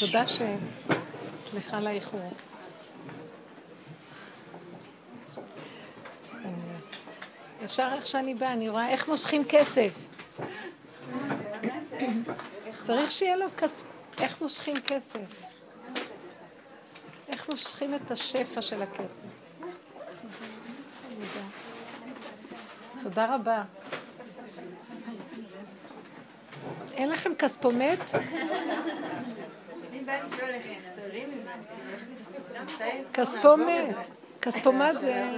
תודה ש... סליחה על האיחור. ישר איך שאני באה, אני רואה איך מושכים כסף. צריך שיהיה לו כסף. איך מושכים כסף? איך מושכים את השפע של הכסף? תודה רבה. אין לכם כספומט? כספומט. כספומט זה...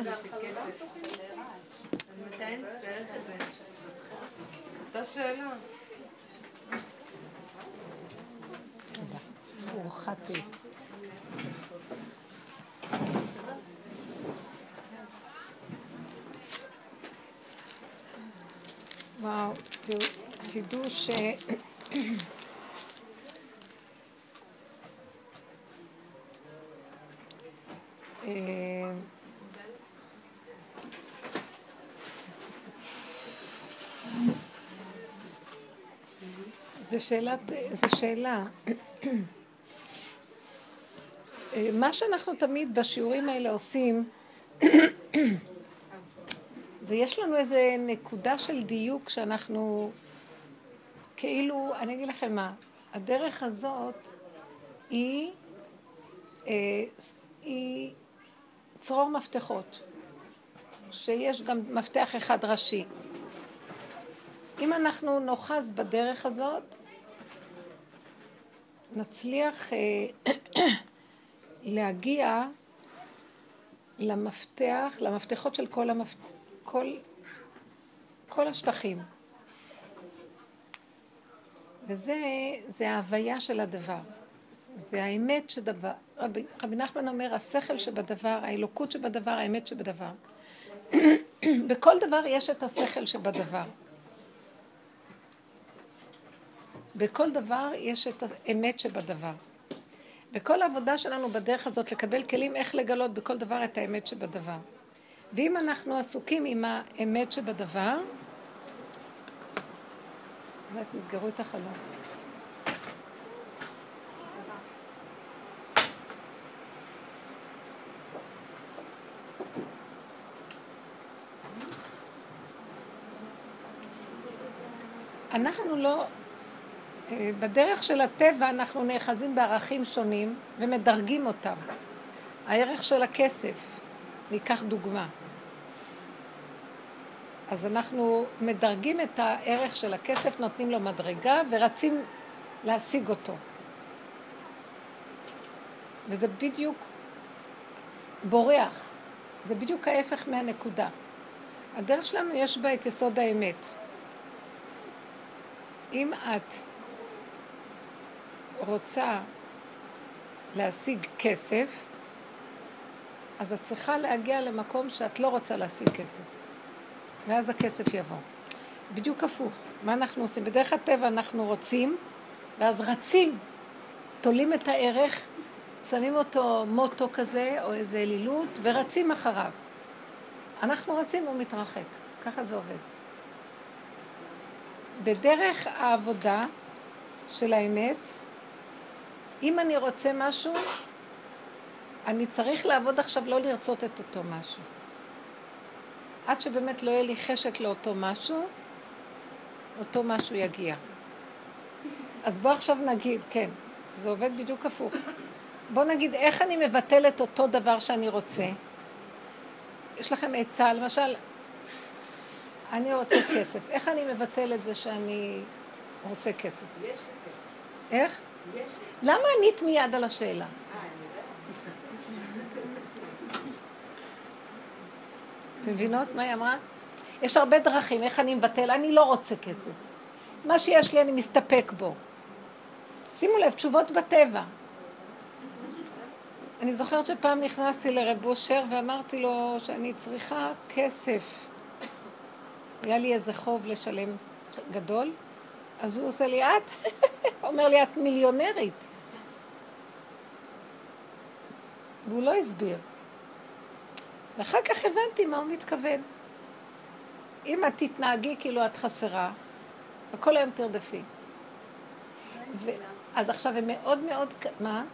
וואו, תדעו ש... זה שאלה, זה שאלה. מה שאנחנו תמיד בשיעורים האלה עושים, זה יש לנו איזה נקודה של דיוק שאנחנו כאילו, אני אגיד לכם מה, הדרך הזאת היא, אה, היא צרור מפתחות, שיש גם מפתח אחד ראשי. אם אנחנו נאחז בדרך הזאת, נצליח אה, להגיע למפתח, למפתחות של כל, המפ... כל, כל השטחים. וזה ההוויה של הדבר. זה האמת שדבר. רבי, רבי נחמן אומר, השכל שבדבר, האלוקות שבדבר, האמת שבדבר. בכל דבר יש את השכל שבדבר. בכל דבר יש את האמת שבדבר. וכל העבודה שלנו בדרך הזאת לקבל כלים איך לגלות בכל דבר את האמת שבדבר. ואם אנחנו עסוקים עם האמת שבדבר, אולי תסגרו את החלום. אנחנו לא בדרך של הטבע אנחנו נאחזים בערכים שונים ומדרגים אותם. הערך של הכסף, ניקח דוגמה. אז אנחנו מדרגים את הערך של הכסף, נותנים לו מדרגה ורצים להשיג אותו. וזה בדיוק בורח. זה בדיוק ההפך מהנקודה. הדרך שלנו יש בה את יסוד האמת. אם את רוצה להשיג כסף, אז את צריכה להגיע למקום שאת לא רוצה להשיג כסף. ואז הכסף יבוא. בדיוק הפוך. מה אנחנו עושים? בדרך הטבע אנחנו רוצים, ואז רצים, תולים את הערך, שמים אותו מוטו כזה, או איזה אלילות, ורצים אחריו. אנחנו רצים והוא מתרחק. ככה זה עובד. בדרך העבודה של האמת, אם אני רוצה משהו, אני צריך לעבוד עכשיו לא לרצות את אותו משהו. עד שבאמת לא יהיה לי חשק לאותו משהו, אותו משהו יגיע. אז בוא עכשיו נגיד, כן, זה עובד בדיוק הפוך. בוא נגיד איך אני מבטל את אותו דבר שאני רוצה. יש לכם עצה, למשל, אני רוצה כסף. איך אני מבטל את זה שאני רוצה כסף? יש כסף. איך? למה ענית מיד על השאלה? אתם מבינות מה היא אמרה? יש הרבה דרכים, איך אני מבטל, אני לא רוצה כסף. מה שיש לי אני מסתפק בו. שימו לב, תשובות בטבע. אני זוכרת שפעם נכנסתי לרב אושר ואמרתי לו שאני צריכה כסף. היה לי איזה חוב לשלם גדול, אז הוא עושה לי, את? אומר לי, את מיליונרית. והוא לא הסביר. ואחר כך הבנתי מה הוא מתכוון. אם את תתנהגי כאילו את חסרה, וכל היום תרדפי. ו... אז עכשיו הם מאוד מאוד... מה?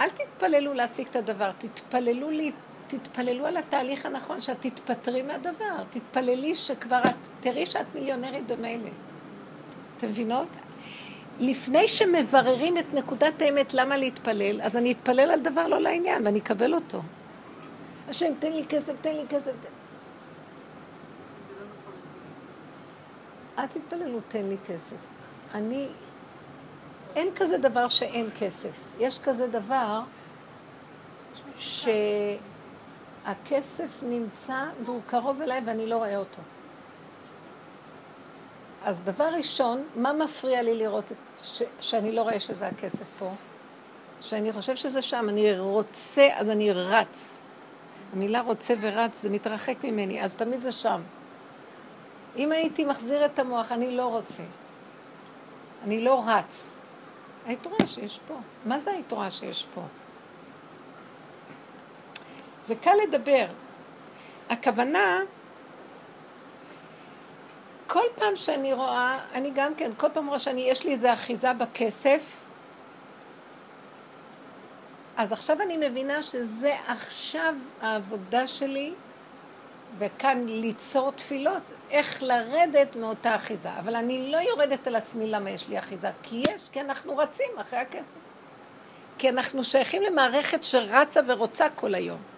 אל תתפללו להשיג את הדבר, תתפללו, לי, תתפללו על התהליך הנכון, שאת תתפטרי מהדבר. תתפללי שכבר את, תראי שאת מיליונרית במילא. אתם מבינות? לפני שמבררים את נקודת האמת למה להתפלל, אז אני אתפלל על דבר לא לעניין ואני אקבל אותו. השם, תן לי כסף, תן לי כסף. תן... אל תתפללו, תן לי כסף. אני... אין כזה דבר שאין כסף. יש כזה דבר שהכסף נמצא והוא קרוב אליי ואני לא רואה אותו. אז דבר ראשון, מה מפריע לי לראות את, ש, שאני לא רואה שזה הכסף פה? שאני חושב שזה שם, אני רוצה, אז אני רץ. המילה רוצה ורץ, זה מתרחק ממני, אז תמיד זה שם. אם הייתי מחזיר את המוח, אני לא רוצה. אני לא רץ. היית רואה שיש פה. מה זה היית רואה שיש פה? זה קל לדבר. הכוונה, כל פעם שאני רואה, אני גם כן, כל פעם רואה שאני, יש לי איזו אחיזה בכסף, אז עכשיו אני מבינה שזה עכשיו העבודה שלי, וכאן ליצור תפילות, איך לרדת מאותה אחיזה. אבל אני לא יורדת על עצמי למה יש לי אחיזה, כי יש, כי אנחנו רצים אחרי הכסף. כי אנחנו שייכים למערכת שרצה ורוצה כל היום.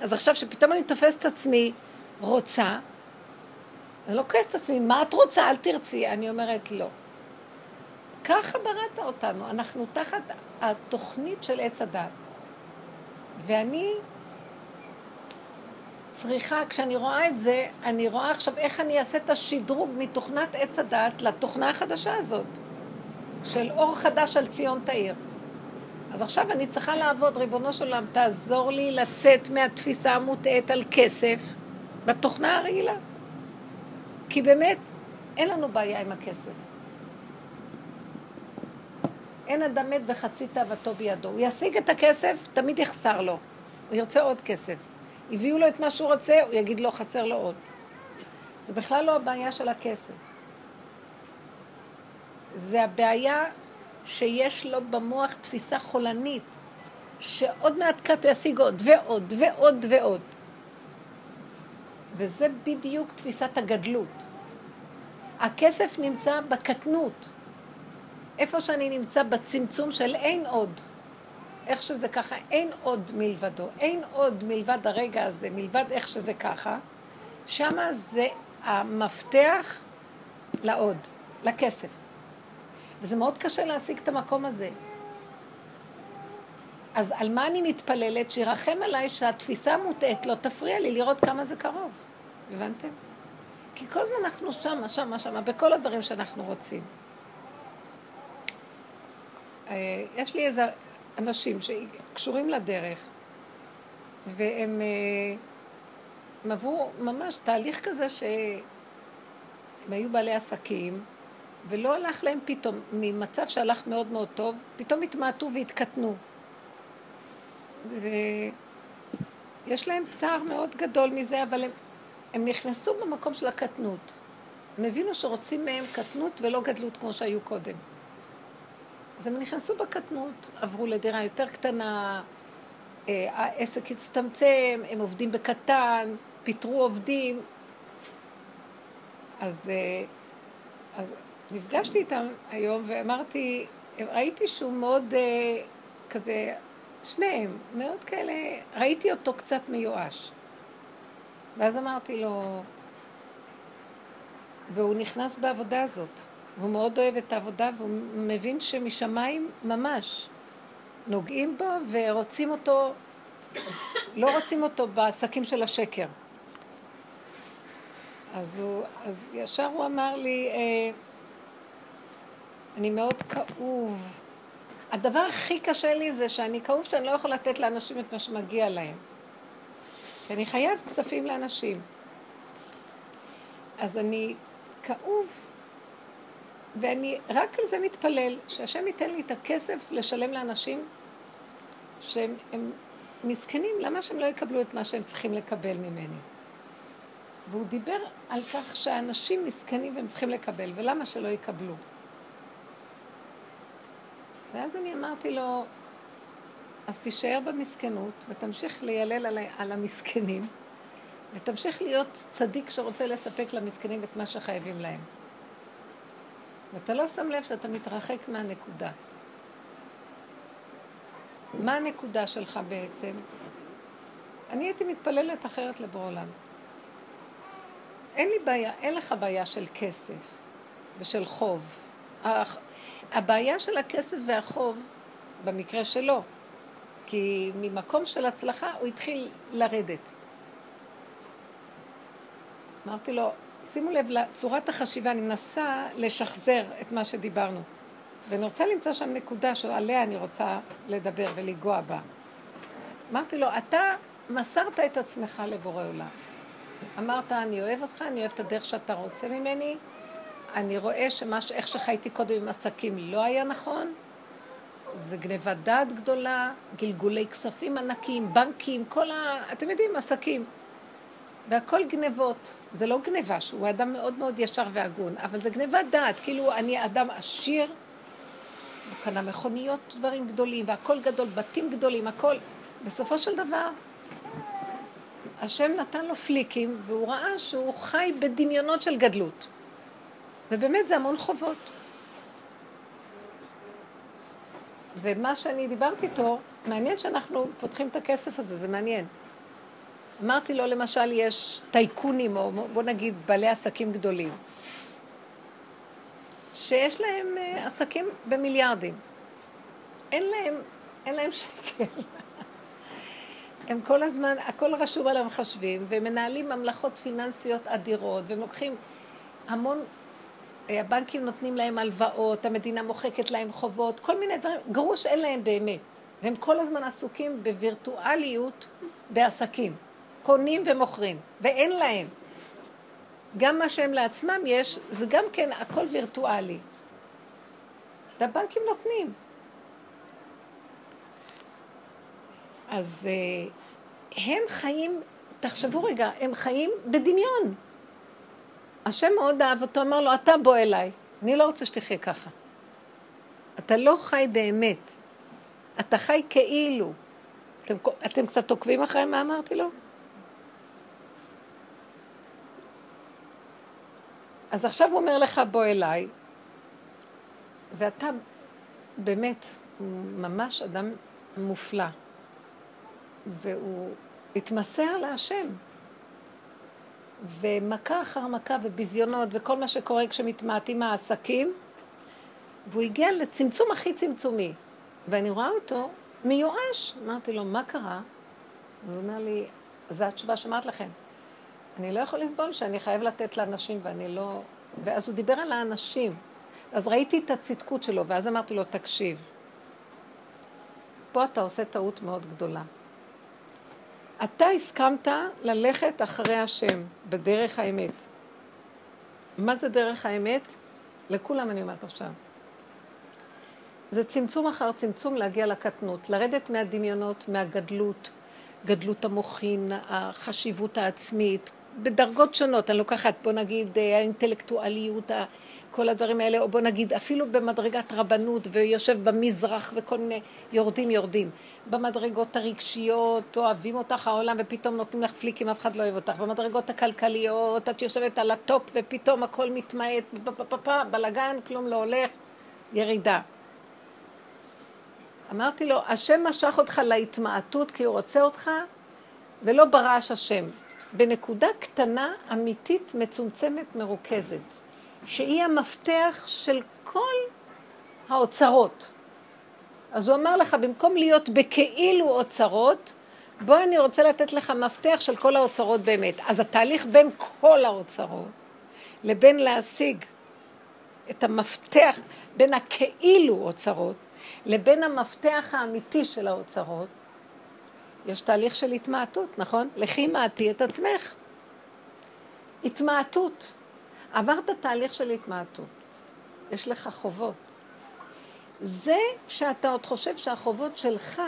אז עכשיו שפתאום אני תופסת את עצמי רוצה, אני לא כועסת את עצמי, מה את רוצה? אל תרצי. אני אומרת, לא. ככה בראת אותנו, אנחנו תחת התוכנית של עץ הדת. ואני צריכה, כשאני רואה את זה, אני רואה עכשיו איך אני אעשה את השדרוג מתוכנת עץ הדת לתוכנה החדשה הזאת, של אור חדש על ציון תאיר. אז עכשיו אני צריכה לעבוד, ריבונו של עולם, תעזור לי לצאת מהתפיסה המוטעית על כסף בתוכנה הרעילה. כי באמת, אין לנו בעיה עם הכסף. אין אדם מת וחצי תאוותו בידו. הוא ישיג את הכסף, תמיד יחסר לו. הוא ירצה עוד כסף. הביאו לו את מה שהוא רוצה, הוא יגיד לו, חסר לו עוד. זה בכלל לא הבעיה של הכסף. זה הבעיה שיש לו במוח תפיסה חולנית, שעוד מעט קט הוא ישיג עוד ועוד ועוד ועוד. וזה בדיוק תפיסת הגדלות. הכסף נמצא בקטנות. איפה שאני נמצא בצמצום של אין עוד. איך שזה ככה, אין עוד מלבדו. אין עוד מלבד הרגע הזה, מלבד איך שזה ככה. שמה זה המפתח לעוד, לכסף. וזה מאוד קשה להשיג את המקום הזה. אז על מה אני מתפללת? שירחם עליי שהתפיסה המוטעית לא תפריע לי לראות כמה זה קרוב. הבנתם? כי כל הזמן אנחנו שמה, שמה, שמה, בכל הדברים שאנחנו רוצים. אה, יש לי איזה אנשים שקשורים לדרך, והם אה, עברו ממש תהליך כזה שהם היו בעלי עסקים, ולא הלך להם פתאום, ממצב שהלך מאוד מאוד טוב, פתאום התמעטו והתקטנו. ויש להם צער מאוד גדול מזה, אבל הם, הם נכנסו במקום של הקטנות. הם הבינו שרוצים מהם קטנות ולא גדלות כמו שהיו קודם. אז הם נכנסו בקטנות, עברו לדירה יותר קטנה, אה, העסק הצטמצם, הם עובדים בקטן, פיטרו עובדים. אז, אה, אז נפגשתי איתם היום ואמרתי, ראיתי שהוא מאוד אה, כזה, שניהם, מאוד כאלה, ראיתי אותו קצת מיואש. ואז אמרתי לו, והוא נכנס בעבודה הזאת. והוא מאוד אוהב את העבודה, והוא מבין שמשמיים ממש נוגעים בו ורוצים אותו, לא רוצים אותו בעסקים של השקר. אז, הוא, אז ישר הוא אמר לי, אה, אני מאוד כאוב. הדבר הכי קשה לי זה שאני כאוב שאני לא יכול לתת לאנשים את מה שמגיע להם. כי אני חייב כספים לאנשים. אז אני כאוב ואני רק על זה מתפלל, שהשם ייתן לי את הכסף לשלם לאנשים שהם מסכנים, למה שהם לא יקבלו את מה שהם צריכים לקבל ממני? והוא דיבר על כך שאנשים מסכנים והם צריכים לקבל, ולמה שלא יקבלו? ואז אני אמרתי לו, אז תישאר במסכנות ותמשיך לילל על, על המסכנים, ותמשיך להיות צדיק שרוצה לספק למסכנים את מה שחייבים להם. ואתה לא שם לב שאתה מתרחק מהנקודה. מה הנקודה שלך בעצם? אני הייתי מתפללת אחרת לבוא עולם. אין לי בעיה, אין לך בעיה של כסף ושל חוב. הבעיה של הכסף והחוב, במקרה שלו, כי ממקום של הצלחה הוא התחיל לרדת. אמרתי לו, שימו לב לצורת החשיבה, אני מנסה לשחזר את מה שדיברנו. ואני רוצה למצוא שם נקודה שעליה אני רוצה לדבר ולגוע בה. אמרתי לו, אתה מסרת את עצמך לבורא עולם. אמרת, אני אוהב אותך, אני אוהב את הדרך שאתה רוצה ממני, אני רואה שמש, איך שחייתי קודם עם עסקים לא היה נכון, זה גניבת דעת גדולה, גלגולי כספים ענקיים, בנקים, כל ה... אתם יודעים, עסקים. והכל גנבות. זה לא גניבה, שהוא אדם מאוד מאוד ישר והגון, אבל זה גניבת דעת. כאילו, אני אדם עשיר, הוא קנה מכוניות, דברים גדולים, והכל גדול, בתים גדולים, הכל. בסופו של דבר, השם נתן לו פליקים, והוא ראה שהוא חי בדמיונות של גדלות. ובאמת זה המון חובות. ומה שאני דיברתי איתו, מעניין שאנחנו פותחים את הכסף הזה, זה מעניין. אמרתי לו, למשל, יש טייקונים, או בוא נגיד בעלי עסקים גדולים, שיש להם אה, עסקים במיליארדים. אין להם, אין להם שקל. הם כל הזמן, הכל רשום על המחשבים, והם מנהלים ממלכות פיננסיות אדירות, והם לוקחים המון, הבנקים נותנים להם הלוואות, המדינה מוחקת להם חובות, כל מיני דברים, גרוש אין להם באמת. והם כל הזמן עסוקים בווירטואליות בעסקים. קונים ומוכרים, ואין להם. גם מה שהם לעצמם יש, זה גם כן הכל וירטואלי. והבנקים נותנים. אז uh, הם חיים, תחשבו רגע, הם חיים בדמיון. השם מאוד אהב אותו, אמר לו, אתה בוא אליי, אני לא רוצה שתחיה ככה. אתה לא חי באמת, אתה חי כאילו. אתם, אתם קצת עוקבים אחרי מה אמרתי לו? אז עכשיו הוא אומר לך, בוא אליי, ואתה באמת ממש אדם מופלא, והוא התמסר להשם. ומכה אחר מכה וביזיונות וכל מה שקורה כשמתמעטים העסקים, והוא הגיע לצמצום הכי צמצומי. ואני רואה אותו מיואש. אמרתי לו, מה קרה? הוא אומר לי, זו התשובה שאמרת לכם. אני לא יכול לסבול שאני חייב לתת לאנשים ואני לא... ואז הוא דיבר על האנשים. אז ראיתי את הצדקות שלו, ואז אמרתי לו, תקשיב, פה אתה עושה טעות מאוד גדולה. אתה הסכמת ללכת אחרי השם, בדרך האמת. מה זה דרך האמת? לכולם אני אומרת עכשיו. זה צמצום אחר צמצום להגיע לקטנות, לרדת מהדמיונות, מהגדלות, גדלות המוחין, החשיבות העצמית, בדרגות שונות, אני לוקחת, בוא נגיד, אה, האינטלקטואליות, כל הדברים האלה, או בוא נגיד, אפילו במדרגת רבנות, ויושב במזרח וכל מיני, יורדים יורדים. במדרגות הרגשיות, אוהבים אותך העולם, ופתאום נותנים לך פליקים, אף אחד לא אוהב אותך. במדרגות הכלכליות, את יושבת על ה top, ופתאום הכל מתמעט, בלאגן, כלום לא הולך, ירידה. אמרתי לו, השם משך אותך להתמעטות כי הוא רוצה אותך, ולא ברעש השם. בנקודה קטנה, אמיתית, מצומצמת, מרוכזת, שהיא המפתח של כל האוצרות. אז הוא אמר לך, במקום להיות בכאילו אוצרות, בוא אני רוצה לתת לך מפתח של כל האוצרות באמת. אז התהליך בין כל האוצרות לבין להשיג את המפתח, בין הכאילו אוצרות, לבין המפתח האמיתי של האוצרות, יש תהליך של התמעטות, נכון? לכי מעטי את עצמך. התמעטות. עברת תהליך של התמעטות. יש לך חובות. זה שאתה עוד חושב שהחובות שלך,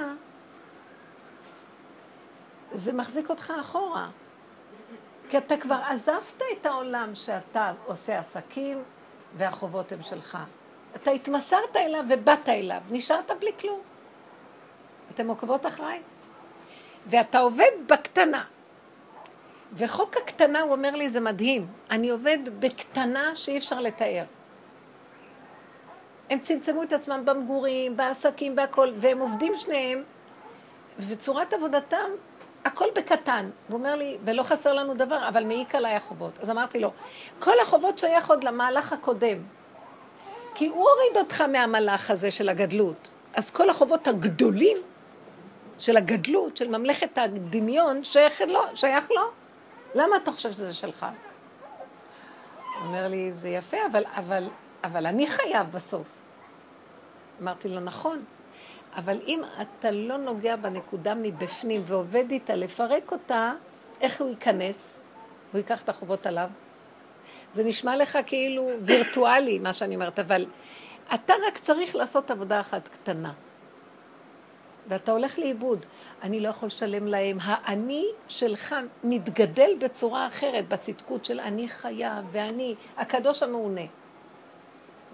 זה מחזיק אותך אחורה. כי אתה כבר עזבת את העולם שאתה עושה עסקים והחובות הם שלך. אתה התמסרת אליו ובאת אליו, נשארת בלי כלום. אתם עוקבות אחריי? ואתה עובד בקטנה. וחוק הקטנה, הוא אומר לי, זה מדהים. אני עובד בקטנה שאי אפשר לתאר. הם צמצמו את עצמם במגורים, בעסקים, בהכל, והם עובדים שניהם, וצורת עבודתם, הכל בקטן. הוא אומר לי, ולא חסר לנו דבר, אבל מעיק עליי החובות. אז אמרתי לו, כל החובות שייך עוד למהלך הקודם. כי הוא הוריד אותך מהמלאך הזה של הגדלות. אז כל החובות הגדולים של הגדלות, של ממלכת הדמיון, שייך לו. שייך לו. למה אתה חושב שזה שלך? הוא אומר לי, זה יפה, אבל, אבל, אבל אני חייב בסוף. אמרתי לו, נכון, אבל אם אתה לא נוגע בנקודה מבפנים ועובד איתה לפרק אותה, איך הוא ייכנס? הוא ייקח את החובות עליו? זה נשמע לך כאילו וירטואלי, מה שאני אומרת, אבל אתה רק צריך לעשות עבודה אחת קטנה. ואתה הולך לאיבוד. אני לא יכול לשלם להם. האני שלך מתגדל בצורה אחרת, בצדקות של אני חייב, ואני, הקדוש המעונה.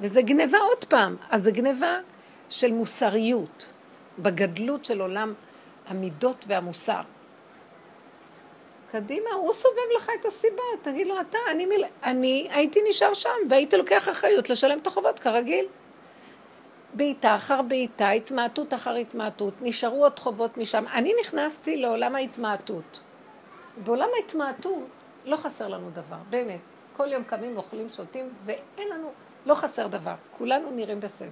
וזה גניבה עוד פעם. אז זה גניבה של מוסריות, בגדלות של עולם המידות והמוסר. קדימה, הוא סובב לך את הסיבה, תגיד לו אתה, אני, מיל... אני הייתי נשאר שם והייתי לוקח אחריות לשלם את החובות כרגיל. בעיטה אחר בעיטה, התמעטות אחר התמעטות, נשארו עוד חובות משם. אני נכנסתי לעולם ההתמעטות. בעולם ההתמעטות לא חסר לנו דבר, באמת. כל יום קמים, אוכלים, שותים, ואין לנו, לא חסר דבר. כולנו נראים בסדר.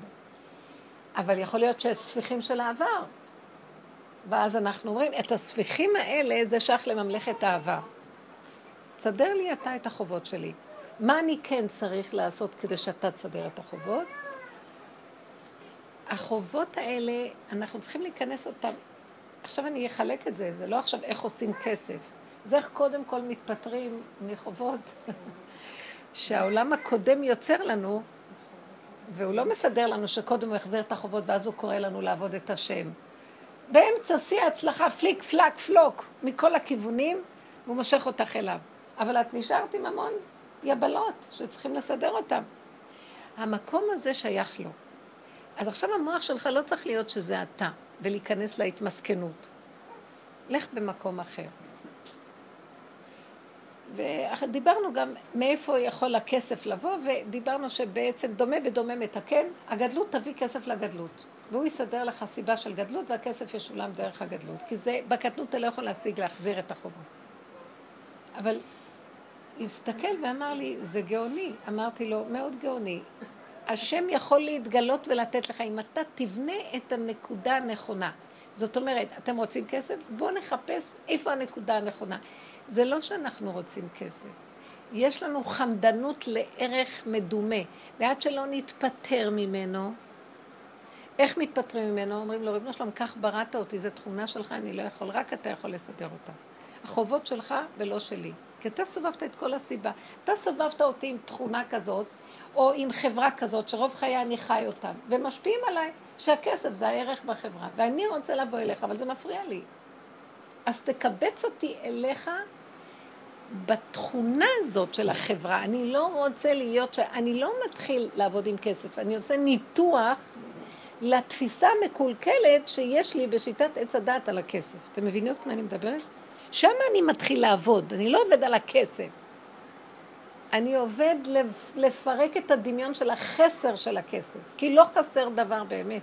אבל יכול להיות שהספיחים של העבר. ואז אנחנו אומרים, את הספיחים האלה זה שייך לממלכת העבר. תסדר לי אתה את החובות שלי. מה אני כן צריך לעשות כדי שאתה תסדר את החובות? החובות האלה, אנחנו צריכים להיכנס אותם. עכשיו אני אחלק את זה, זה לא עכשיו איך עושים כסף. זה איך קודם כל מתפטרים מחובות שהעולם הקודם יוצר לנו, והוא לא מסדר לנו שקודם הוא יחזיר את החובות ואז הוא קורא לנו לעבוד את השם. באמצע שיא ההצלחה, פליק, פלק, פלוק, מכל הכיוונים, והוא מושך אותך אליו. אבל את נשארת עם המון יבלות שצריכים לסדר אותם. המקום הזה שייך לו. אז עכשיו המוח שלך לא צריך להיות שזה אתה, ולהיכנס להתמסכנות. לך במקום אחר. ודיברנו גם מאיפה יכול הכסף לבוא, ודיברנו שבעצם דומה בדומה מתקן, הגדלות תביא כסף לגדלות. והוא יסדר לך סיבה של גדלות, והכסף ישולם דרך הגדלות. כי זה, בקטנות אתה לא יכול להשיג להחזיר את החובה. אבל הסתכל ואמר לי, זה גאוני. אמרתי לו, מאוד גאוני. השם יכול להתגלות ולתת לך, אם אתה תבנה את הנקודה הנכונה. זאת אומרת, אתם רוצים כסף? בואו נחפש איפה הנקודה הנכונה. זה לא שאנחנו רוצים כסף. יש לנו חמדנות לערך מדומה, ועד שלא נתפטר ממנו, איך מתפטרים ממנו? אומרים לו, ריבונו שלום, כך בראת אותי, זו תכונה שלך, אני לא יכול, רק אתה יכול לסדר אותה. החובות שלך ולא שלי. כי אתה סובבת את כל הסיבה. אתה סובבת אותי עם תכונה כזאת, או עם חברה כזאת, שרוב חיי אני חי אותם, ומשפיעים עליי שהכסף זה הערך בחברה, ואני רוצה לבוא אליך, אבל זה מפריע לי. אז תקבץ אותי אליך בתכונה הזאת של החברה. אני לא רוצה להיות, ש... אני לא מתחיל לעבוד עם כסף, אני עושה ניתוח לתפיסה המקולקלת שיש לי בשיטת עץ הדת על הכסף. אתם מבינים את מה אני מדברת? שם אני מתחיל לעבוד, אני לא עובד על הכסף. אני עובד לפרק את הדמיון של החסר של הכסף, כי לא חסר דבר באמת.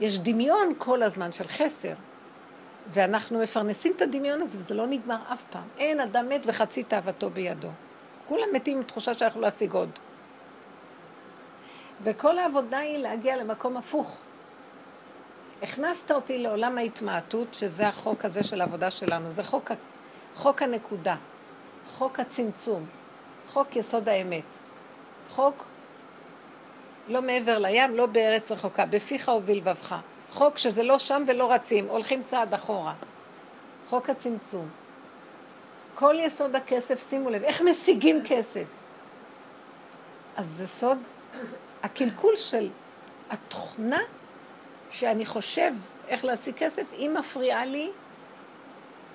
יש דמיון כל הזמן של חסר, ואנחנו מפרנסים את הדמיון הזה, וזה לא נגמר אף פעם. אין אדם מת וחצי תאוותו בידו. כולם מתים עם תחושה שאנחנו להשיג עוד. וכל העבודה היא להגיע למקום הפוך. הכנסת אותי לעולם ההתמעטות, שזה החוק הזה של העבודה שלנו, זה חוק, חוק הנקודה. חוק הצמצום, חוק יסוד האמת, חוק לא מעבר לים, לא בארץ רחוקה, בפיך ובלבבך. חוק שזה לא שם ולא רצים, הולכים צעד אחורה. חוק הצמצום. כל יסוד הכסף, שימו לב, איך משיגים כסף? אז זה סוד הקלקול של התוכנה שאני חושב איך להשיג כסף, היא מפריעה לי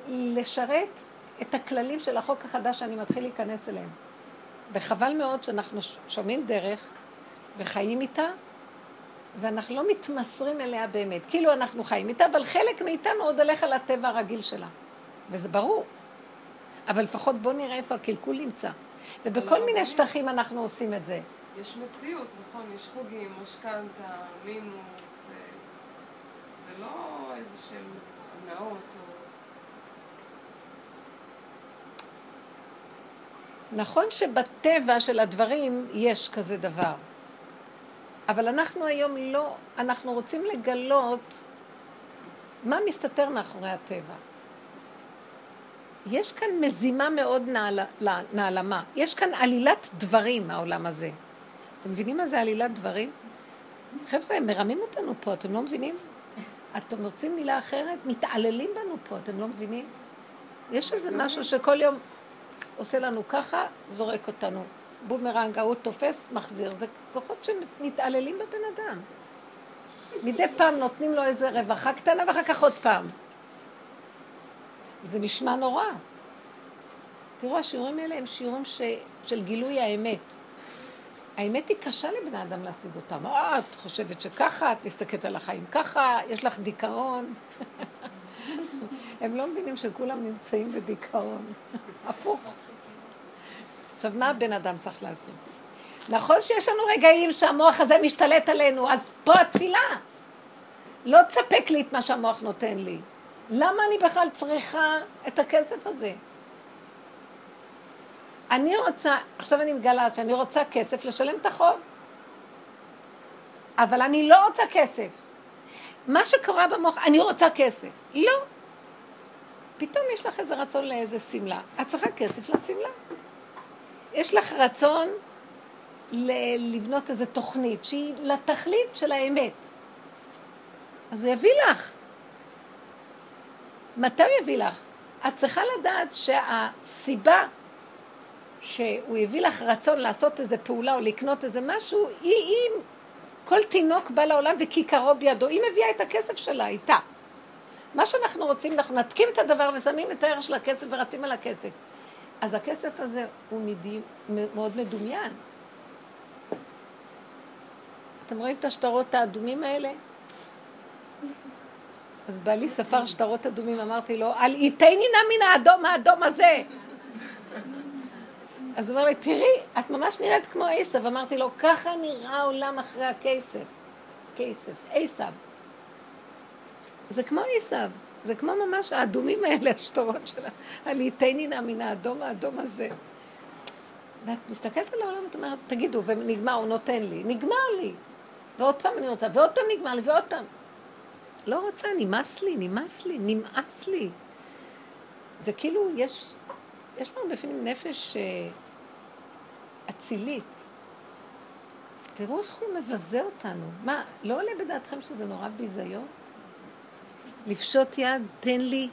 לשרת את הכללים של החוק החדש שאני מתחיל להיכנס אליהם. וחבל מאוד שאנחנו שומעים דרך וחיים איתה, ואנחנו לא מתמסרים אליה באמת. כאילו אנחנו חיים איתה, אבל חלק מאיתנו עוד הולך על הטבע הרגיל שלה. וזה ברור. אבל לפחות בואו נראה איפה הקלקול נמצא. ובכל מיני שטחים אנחנו עושים את זה. יש מציאות, נכון? יש חוגים, משכנתה, מינוס, אה, זה לא איזה שהם הנאות. נכון שבטבע של הדברים יש כזה דבר, אבל אנחנו היום לא, אנחנו רוצים לגלות מה מסתתר מאחורי הטבע. יש כאן מזימה מאוד נעל, נעלמה, יש כאן עלילת דברים מהעולם הזה. אתם מבינים מה זה עלילת דברים? חבר'ה, הם מרמים אותנו פה, אתם לא מבינים? אתם רוצים מילה אחרת? מתעללים בנו פה, אתם לא מבינים? יש איזה משהו שכל יום עושה לנו ככה, זורק אותנו. בומרנג, ההוא תופס, מחזיר. זה כוחות שמתעללים בבן אדם. מדי פעם נותנים לו איזה רווחה קטנה ואחר כך עוד פעם. זה נשמע נורא. תראו, השיעורים האלה הם שיעורים ש... של גילוי האמת. האמת היא קשה לבני אדם להשיג אותם. אה, את חושבת שככה, את מסתכלת על החיים ככה, יש לך דיכאון. הם לא מבינים שכולם נמצאים בדיכאון. הפוך. עכשיו, מה הבן אדם צריך לעשות? נכון שיש לנו רגעים שהמוח הזה משתלט עלינו, אז פה התפילה. לא תספק לי את מה שהמוח נותן לי. למה אני בכלל צריכה את הכסף הזה? אני רוצה, עכשיו אני מגלה שאני רוצה כסף לשלם את החוב. אבל אני לא רוצה כסף. מה שקורה במוח, אני רוצה כסף. לא. פתאום יש לך איזה רצון לאיזה שמלה. את צריכה כסף לשמלה. יש לך רצון לבנות איזו תוכנית שהיא לתכלית של האמת. אז הוא יביא לך. מתי הוא יביא לך? את צריכה לדעת שהסיבה שהוא הביא לך רצון לעשות איזה פעולה או לקנות איזה משהו, היא אם כל תינוק בא לעולם וכיכרו בידו, היא מביאה את הכסף שלה איתה. מה שאנחנו רוצים, אנחנו נתקים את הדבר ושמים את הערך של הכסף ורצים על הכסף. אז הכסף הזה הוא מדי, מאוד מדומיין. אתם רואים את השטרות האדומים האלה? אז בעלי ספר שטרות אדומים, אמרתי לו, אל יתני נא מן האדום האדום הזה. אז הוא אומר לי, תראי, את ממש נראית כמו עשב. אמרתי לו, ככה נראה העולם אחרי הכסף. כסף, עשב. זה כמו עשב. זה כמו ממש האדומים האלה, השטרות שלה. הליטני נא מן האדום האדום הזה. ואת מסתכלת על העולם, את אומרת, תגידו, ונגמר, הוא נותן לי. נגמר לי. ועוד פעם אני רוצה, ועוד פעם נגמר לי, ועוד פעם. לא רוצה, נמאס לי, נמאס לי, נמאס לי. זה כאילו, יש, יש לנו בפנים נפש אה, אצילית. תראו איך הוא מבזה אותנו. מה, לא עולה בדעתכם שזה נורא ביזיון? לפשוט יד, תן לי.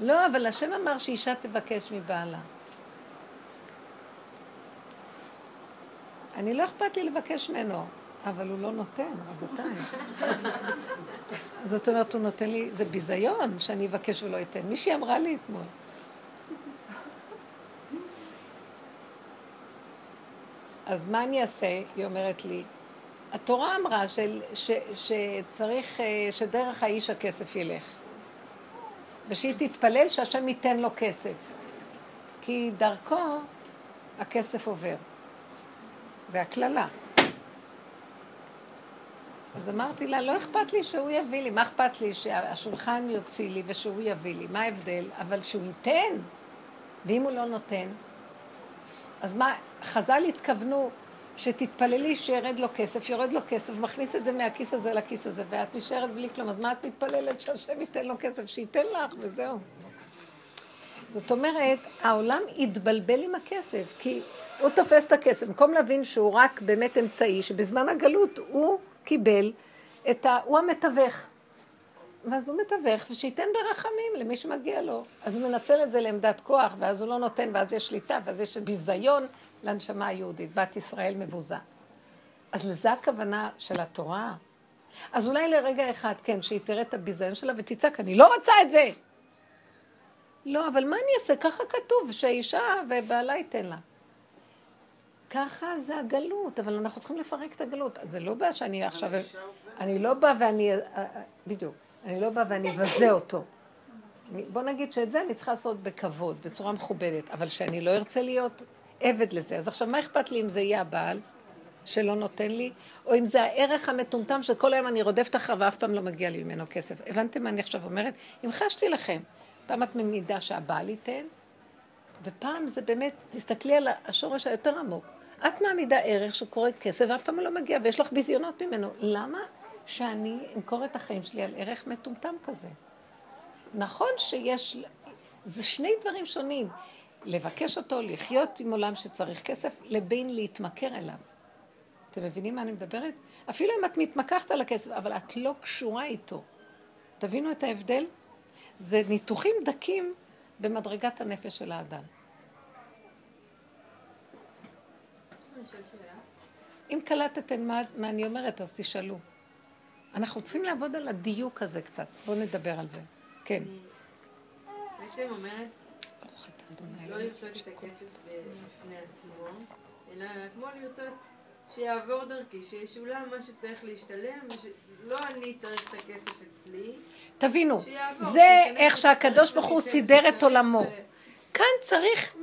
לא, אבל השם אמר שאישה תבקש מבעלה. אני לא אכפת לי לבקש ממנו, אבל הוא לא נותן, רבותיי. זאת אומרת, הוא נותן לי, זה ביזיון שאני אבקש ולא אתן. מישהי אמרה לי אתמול. אז מה אני אעשה? היא אומרת לי, התורה אמרה של, ש, שצריך, אה, שדרך האיש הכסף ילך. ושהיא תתפלל שהשם ייתן לו כסף. כי דרכו הכסף עובר. זה הקללה. אז אמרתי לה, לא אכפת לי שהוא יביא לי, מה אכפת לי שהשולחן יוציא לי ושהוא יביא לי, מה ההבדל? אבל שהוא ייתן, ואם הוא לא נותן, אז מה, חז"ל התכוונו שתתפללי שירד לו כסף, יורד לו כסף, מכניס את זה מהכיס הזה לכיס הזה, ואת נשארת בלי כלום, אז מה את מתפללת שהשם ייתן לו כסף? שייתן לך, וזהו. זאת אומרת, העולם התבלבל עם הכסף, כי הוא תופס את הכסף, במקום להבין שהוא רק באמת אמצעי, שבזמן הגלות הוא קיבל את ה... הוא המתווך. ואז הוא מתווך, ושייתן ברחמים למי שמגיע לו. אז הוא מנצל את זה לעמדת כוח, ואז הוא לא נותן, ואז יש שליטה, ואז יש ביזיון לנשמה היהודית. בת ישראל מבוזה. אז לזה הכוונה של התורה. אז אולי לרגע אחד, כן, שהיא תראה את הביזיון שלה ותצעק, אני לא רוצה את זה. לא, אבל מה אני אעשה? ככה כתוב, שהאישה ובעלה ייתן לה. ככה זה הגלות, אבל אנחנו צריכים לפרק את הגלות. זה לא בעיה שאני עכשיו... אני לא באה ואני... בדיוק. אני לא באה ואני אבזה אותו. בוא נגיד שאת זה אני צריכה לעשות בכבוד, בצורה מכובדת, אבל שאני לא ארצה להיות עבד לזה. אז עכשיו, מה אכפת לי אם זה יהיה הבעל שלא נותן לי, או אם זה הערך המטומטם שכל היום אני רודפת אחריו ואף פעם לא מגיע לי ממנו כסף. הבנתם מה אני עכשיו אומרת? המחשתי לכם. פעם את ממידה שהבעל ייתן, ופעם זה באמת, תסתכלי על השורש היותר עמוק. את מעמידה ערך שקורא כסף ואף פעם לא מגיע, ויש לך ביזיונות ממנו. למה שאני אמכור את החיים שלי על ערך מטומטם כזה? נכון שיש, זה שני דברים שונים. לבקש אותו, לחיות עם עולם שצריך כסף, לבין להתמכר אליו. אתם מבינים מה אני מדברת? אפילו אם את מתמקחת על הכסף, אבל את לא קשורה איתו. תבינו את ההבדל? זה ניתוחים דקים במדרגת הנפש של האדם. אם קלטתם מה, מה אני אומרת, אז תשאלו. אנחנו צריכים לעבוד על הדיוק הזה קצת. בואו נדבר על זה. כן. בעצם אומרת, לא לרצות את הכסף בפני עצמו, אלא כמו לרצות שיעבור דרכי, שישולם מה שצריך להשתלם, לא אני צריך את הכסף אצלי. תבינו, זה איך שהקדוש ברוך הוא סידר את עולמו. כאן צריך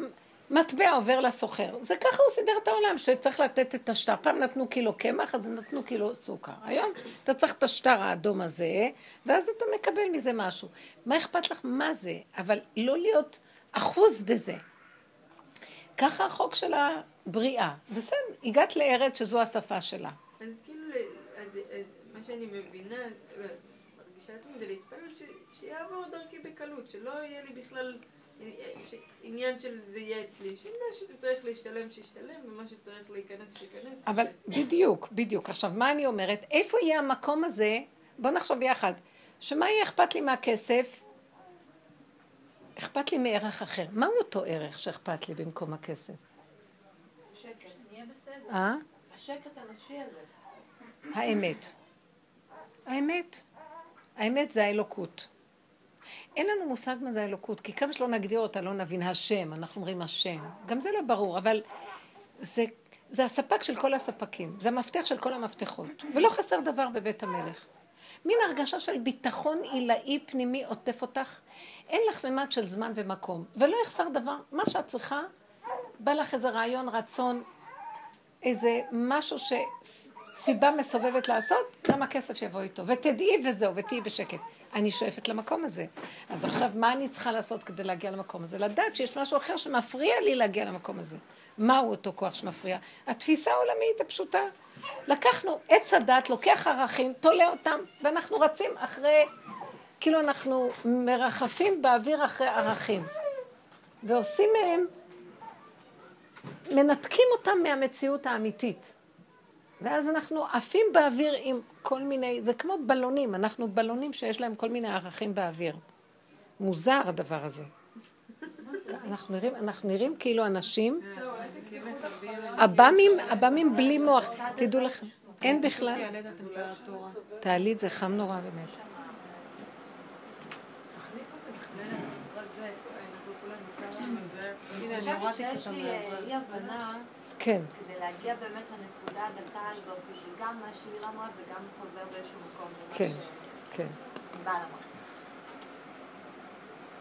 מטבע עובר לסוחר. זה ככה הוא סידר את העולם, שצריך לתת את השטר. פעם נתנו קילו קמח, אז נתנו קילו סוכר. היום אתה צריך את השטר האדום הזה, ואז אתה מקבל מזה משהו. מה אכפת לך? מה זה? אבל לא להיות אחוז בזה. ככה החוק של הבריאה. בסדר, הגעת לארץ שזו השפה שלה. אז כאילו, אז, אז מה שאני מבינה, מרגישה עצמי, זה להתפלל שיעבור דרכי בקלות, שלא יהיה לי בכלל... עניין של זה יהיה אצלי, שמה שצריך להשתלם, שישתלם, ומה שצריך להיכנס, שייכנס. אבל בדיוק, בדיוק. עכשיו, מה אני אומרת? איפה יהיה המקום הזה? בוא נחשוב יחד. שמה יהיה אכפת לי מהכסף? אכפת לי מערך אחר. מהו אותו ערך שאכפת לי במקום הכסף? השקט, נהיה בסדר. אה? השקט הנפשי הזה. האמת. האמת. האמת זה האלוקות. אין לנו מושג מה זה אלוקות, כי כמה שלא נגדיר אותה, לא נבין השם, אנחנו אומרים השם. גם זה לא ברור, אבל זה, זה הספק של כל הספקים, זה המפתח של כל המפתחות, ולא חסר דבר בבית המלך. מין הרגשה של ביטחון עילאי פנימי עוטף אותך, אין לך ממד של זמן ומקום, ולא יחסר דבר, מה שאת צריכה, בא לך איזה רעיון, רצון, איזה משהו ש... סיבה מסובבת לעשות, גם הכסף שיבוא איתו. ותדעי וזהו, ותהיי בשקט. אני שואפת למקום הזה. אז עכשיו, מה אני צריכה לעשות כדי להגיע למקום הזה? לדעת שיש משהו אחר שמפריע לי להגיע למקום הזה. מהו אותו כוח שמפריע? התפיסה העולמית הפשוטה. לקחנו עץ הדת, לוקח ערכים, תולה אותם, ואנחנו רצים אחרי, כאילו אנחנו מרחפים באוויר אחרי ערכים. ועושים מהם, מנתקים אותם מהמציאות האמיתית. ואז אנחנו עפים באוויר עם כל מיני, זה כמו בלונים, אנחנו בלונים שיש להם כל מיני ערכים באוויר. מוזר הדבר הזה. אנחנו נראים, אנחנו נראים כאילו אנשים, עב"מים, עב"מים בלי מוח. תדעו לכם, אין בכלל. תעלי את זה חם נורא באמת. כן. כדי להגיע באמת לנקודה הדקה הזאת, זה גם מה שהיא אמרה וגם חוזר באיזשהו מקום. כן, כן.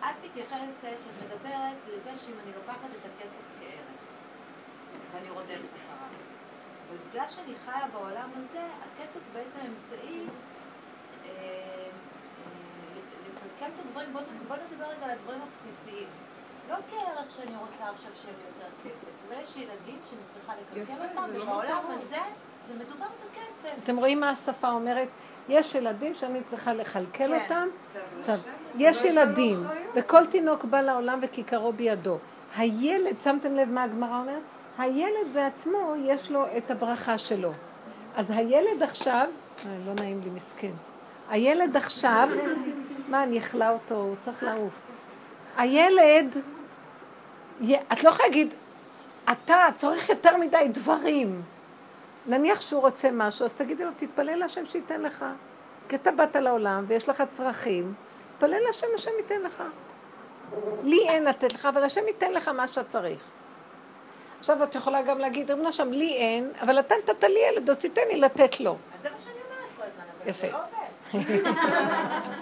את מתייחסת, שאת מדברת לזה שאם אני לוקחת את הכסף כערך, ואני רודפת אחריו, אבל בגלל שאני חיה בעולם הזה, הכסף בעצם אמצעי אה, אה, לקלקל את הדברים, בואו נדבר רגע על הדברים הבסיסיים. לא כערך שאני רוצה עכשיו שיהיה יותר כסף. אולי יש ילדים שאני צריכה לקלקל אותם, לא ובעולם הזה זה מדובר בכסף. אתם רואים מה השפה אומרת? יש ילדים שאני צריכה לכלכל כן. אותם. עכשיו, יש ילדים, וכל תינוק בא לעולם וכיכרו בידו. הילד, שמתם לב מה הגמרא אומרת? הילד בעצמו, יש לו את הברכה שלו. אז הילד עכשיו, אה, לא נעים לי, מסכן. הילד עכשיו, מה, אני אכלה אותו, הוא צריך לעוף. הילד את לא יכולה להגיד, אתה צריך יותר מדי דברים. נניח שהוא רוצה משהו, אז תגידי לו, תתפלל להשם שייתן לך. כי אתה באת לעולם ויש לך צרכים, תתפלל להשם, השם ייתן לך. לי אין לתת לך, אבל השם ייתן לך מה שאתה צריך. עכשיו את יכולה גם להגיד, רבנו שם, לי אין, אבל אתה נתת לי ילד, אז תיתן לי לתת לו. אז זה מה שאני אומרת כל הזמן, אבל. זה לא עובד.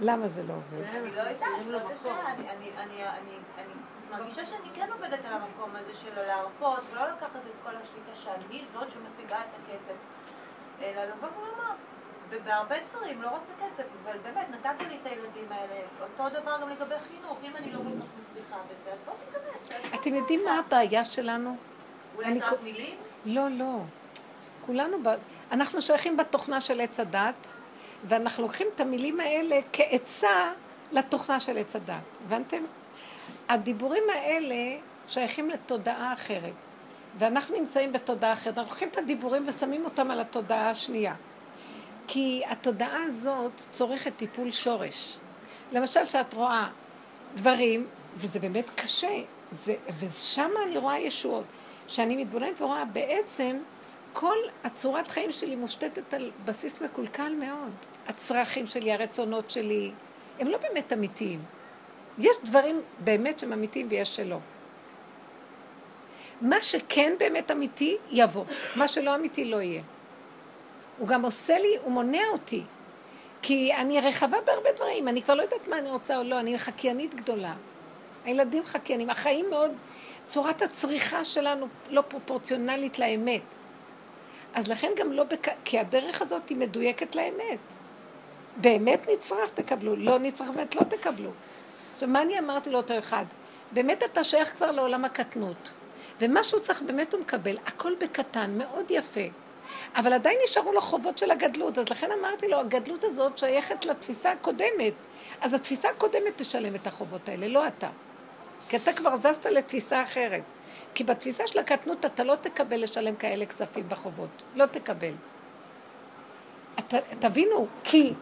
למה זה לא עובד? אני לא יודעת, זאת השאלה. אני- מרגישה שאני כן עובדת על המקום הזה של להרפות, ולא לקחת את כל השליטה שאני זאת שמשיגה את הכסף, אלא לבוא ולומר. ובהרבה דברים, לא רק בכסף, אבל באמת, נתת לי את הילדים האלה, אותו דבר גם לגבי חינוך, אם אני לא כל כך מצליחה בזה, אז בוא תיכנס. אתם יודעים מה הבעיה שלנו? אולי רק מילים? לא, לא. כולנו, ב... אנחנו שייכים בתוכנה של עץ הדת, ואנחנו לוקחים את המילים האלה כעצה לתוכנה של עץ הדת. הבנתם? הדיבורים האלה שייכים לתודעה אחרת, ואנחנו נמצאים בתודעה אחרת. אנחנו לוקחים את הדיבורים ושמים אותם על התודעה השנייה. כי התודעה הזאת צורכת טיפול שורש. למשל, שאת רואה דברים, וזה באמת קשה, זה, ושם אני רואה ישועות. שאני מתבוננת ורואה, בעצם כל הצורת חיים שלי מושתתת על בסיס מקולקל מאוד. הצרכים שלי, הרצונות שלי, הם לא באמת אמיתיים. יש דברים באמת שהם אמיתיים ויש שלא. מה שכן באמת אמיתי, יבוא. מה שלא אמיתי, לא יהיה. הוא גם עושה לי, הוא מונע אותי. כי אני רחבה בהרבה דברים, אני כבר לא יודעת מה אני רוצה או לא, אני חקיינית גדולה. הילדים חקיינים, החיים מאוד, צורת הצריכה שלנו לא פרופורציונלית לאמת. אז לכן גם לא, בק... כי הדרך הזאת היא מדויקת לאמת. באמת נצרך, תקבלו, לא נצרך, באמת לא תקבלו. עכשיו, מה אני אמרתי לאותו אחד? באמת אתה שייך כבר לעולם הקטנות, ומה שהוא צריך באמת הוא מקבל, הכל בקטן, מאוד יפה. אבל עדיין נשארו לו חובות של הגדלות, אז לכן אמרתי לו, הגדלות הזאת שייכת לתפיסה הקודמת. אז התפיסה הקודמת תשלם את החובות האלה, לא אתה. כי אתה כבר זזת לתפיסה אחרת. כי בתפיסה של הקטנות אתה לא תקבל לשלם כאלה כספים בחובות. לא תקבל. את, תבינו, כי,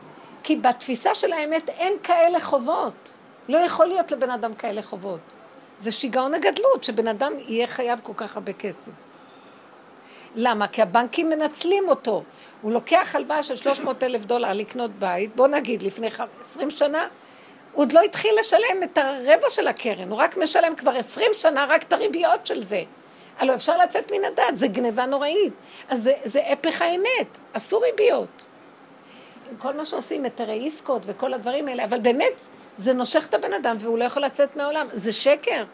כי בתפיסה של האמת אין כאלה חובות. לא יכול להיות לבן אדם כאלה חובות. זה שיגעון הגדלות, שבן אדם יהיה חייב כל כך הרבה כסף. למה? כי הבנקים מנצלים אותו. הוא לוקח הלוואה של 300 אלף דולר לקנות בית, בוא נגיד לפני 20 שנה, הוא עוד לא התחיל לשלם את הרבע של הקרן, הוא רק משלם כבר 20 שנה רק את הריביות של זה. הלוא אפשר לצאת מן הדת, זה גניבה נוראית. אז זה, זה הפך האמת, אסור ריביות. כל מה שעושים, היתרי עסקות וכל הדברים האלה, אבל באמת, זה נושך את הבן אדם והוא לא יכול לצאת מהעולם, זה שקר.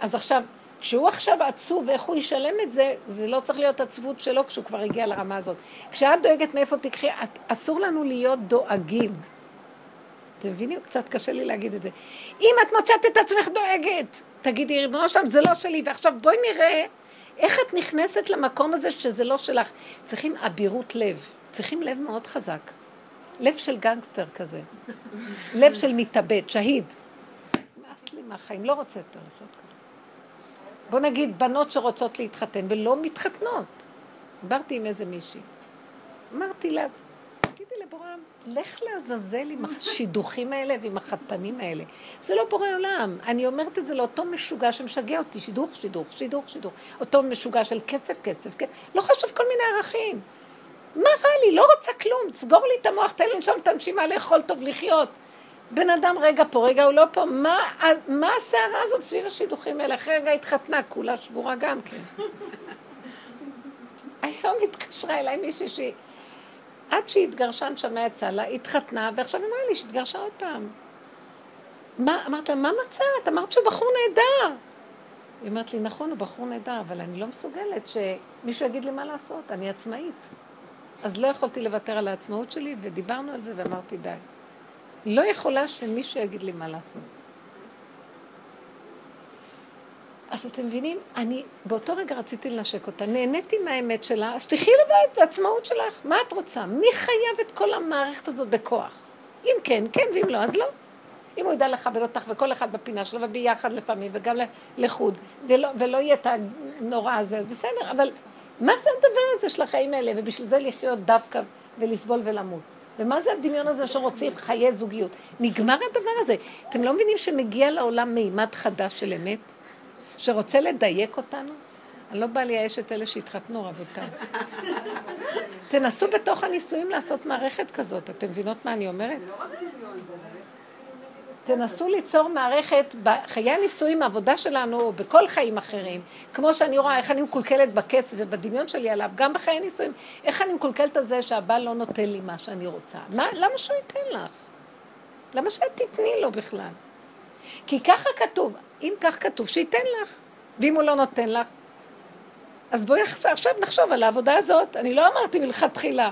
אז עכשיו, כשהוא עכשיו עצוב ואיך הוא ישלם את זה, זה לא צריך להיות עצבות שלו כשהוא כבר הגיע לרמה הזאת. כשאת דואגת מאיפה תקחי, את, אסור לנו להיות דואגים. אתם מבינים? קצת קשה לי להגיד את זה. אם את מוצאת את עצמך דואגת, תגידי, ריבונו שם, זה לא שלי, ועכשיו בואי נראה איך את נכנסת למקום הזה שזה לא שלך. צריכים אבירות לב, צריכים לב מאוד חזק. לב של גנגסטר כזה. לב של מתאבד, שהיד. נמאס לי מהחיים, לא רוצה יותר לחיות ככה. בוא נגיד, בנות שרוצות להתחתן ולא מתחתנות. דיברתי עם איזה מישהי. אמרתי לה, תגידי לבורם, לך לעזאזל עם השידוכים האלה ועם החתנים האלה. זה לא בורא עולם. אני אומרת את זה לאותו משוגע שמשגע אותי, שידוך, שידוך, שידוך, שידוך. אותו משוגע של כסף, כסף, כסף. לא חשוב כל מיני ערכים. מה רע לי? לא רוצה כלום. סגור לי את המוח, תן לי לנשום את הנשימה, לאכול טוב, לחיות. בן אדם רגע פה, רגע הוא לא פה. מה, מה הסערה הזאת סביב השידוכים האלה? אחרי רגע התחתנה, כולה שבורה גם כן. היום התקשרה אליי מישהי שהיא... עד שהיא התגרשה, נשמה יצא לה, התחתנה, ועכשיו היא אמרה לי שהתגרשה עוד פעם. מה, אמרת לה, מה מצאת? אמרת שהוא בחור נהדר. היא אומרת לי, נכון, הוא בחור נהדר, אבל אני לא מסוגלת שמישהו יגיד לי מה לעשות, אני עצמאית. אז לא יכולתי לוותר על העצמאות שלי, ודיברנו על זה ואמרתי, די. לא יכולה שמישהו יגיד לי מה לעשות. אז אתם מבינים, אני באותו רגע רציתי לנשק אותה, נהניתי מהאמת שלה, אז תחי לבד, העצמאות שלך, מה את רוצה? מי חייב את כל המערכת הזאת בכוח? אם כן, כן, ואם לא, אז לא. אם הוא ידע לכבד אותך וכל אחד בפינה שלו וביחד לפעמים וגם לחוד, ולא, ולא יהיה את הנורא הזה, אז בסדר, אבל מה זה הדבר הזה של החיים האלה, ובשביל זה לחיות דווקא ולסבול ולמות? ומה זה הדמיון הזה שרוצים חיי זוגיות? נגמר הדבר הזה. אתם לא מבינים שמגיע לעולם מימד חדש של אמת? שרוצה לדייק אותנו? אני לא באה לייאש את אלה שהתחתנו, רבותיי. תנסו בתוך הנישואים לעשות מערכת כזאת, אתם מבינות מה אני אומרת? זה לא רק דמיון, זה ללכת כאילו נגד תנסו ליצור מערכת בחיי הנישואים, העבודה שלנו, בכל חיים אחרים, כמו שאני רואה איך אני מקולקלת בכסף ובדמיון שלי עליו, גם בחיי הנישואים, איך אני מקולקלת על זה שהבעל לא נותן לי מה שאני רוצה. מה, למה שהוא ייתן לך? למה שאת תתני לו בכלל? כי ככה כתוב, אם כך כתוב, שייתן לך. ואם הוא לא נותן לך, אז בואי עכשיו נחשוב על העבודה הזאת. אני לא אמרתי מלכתחילה,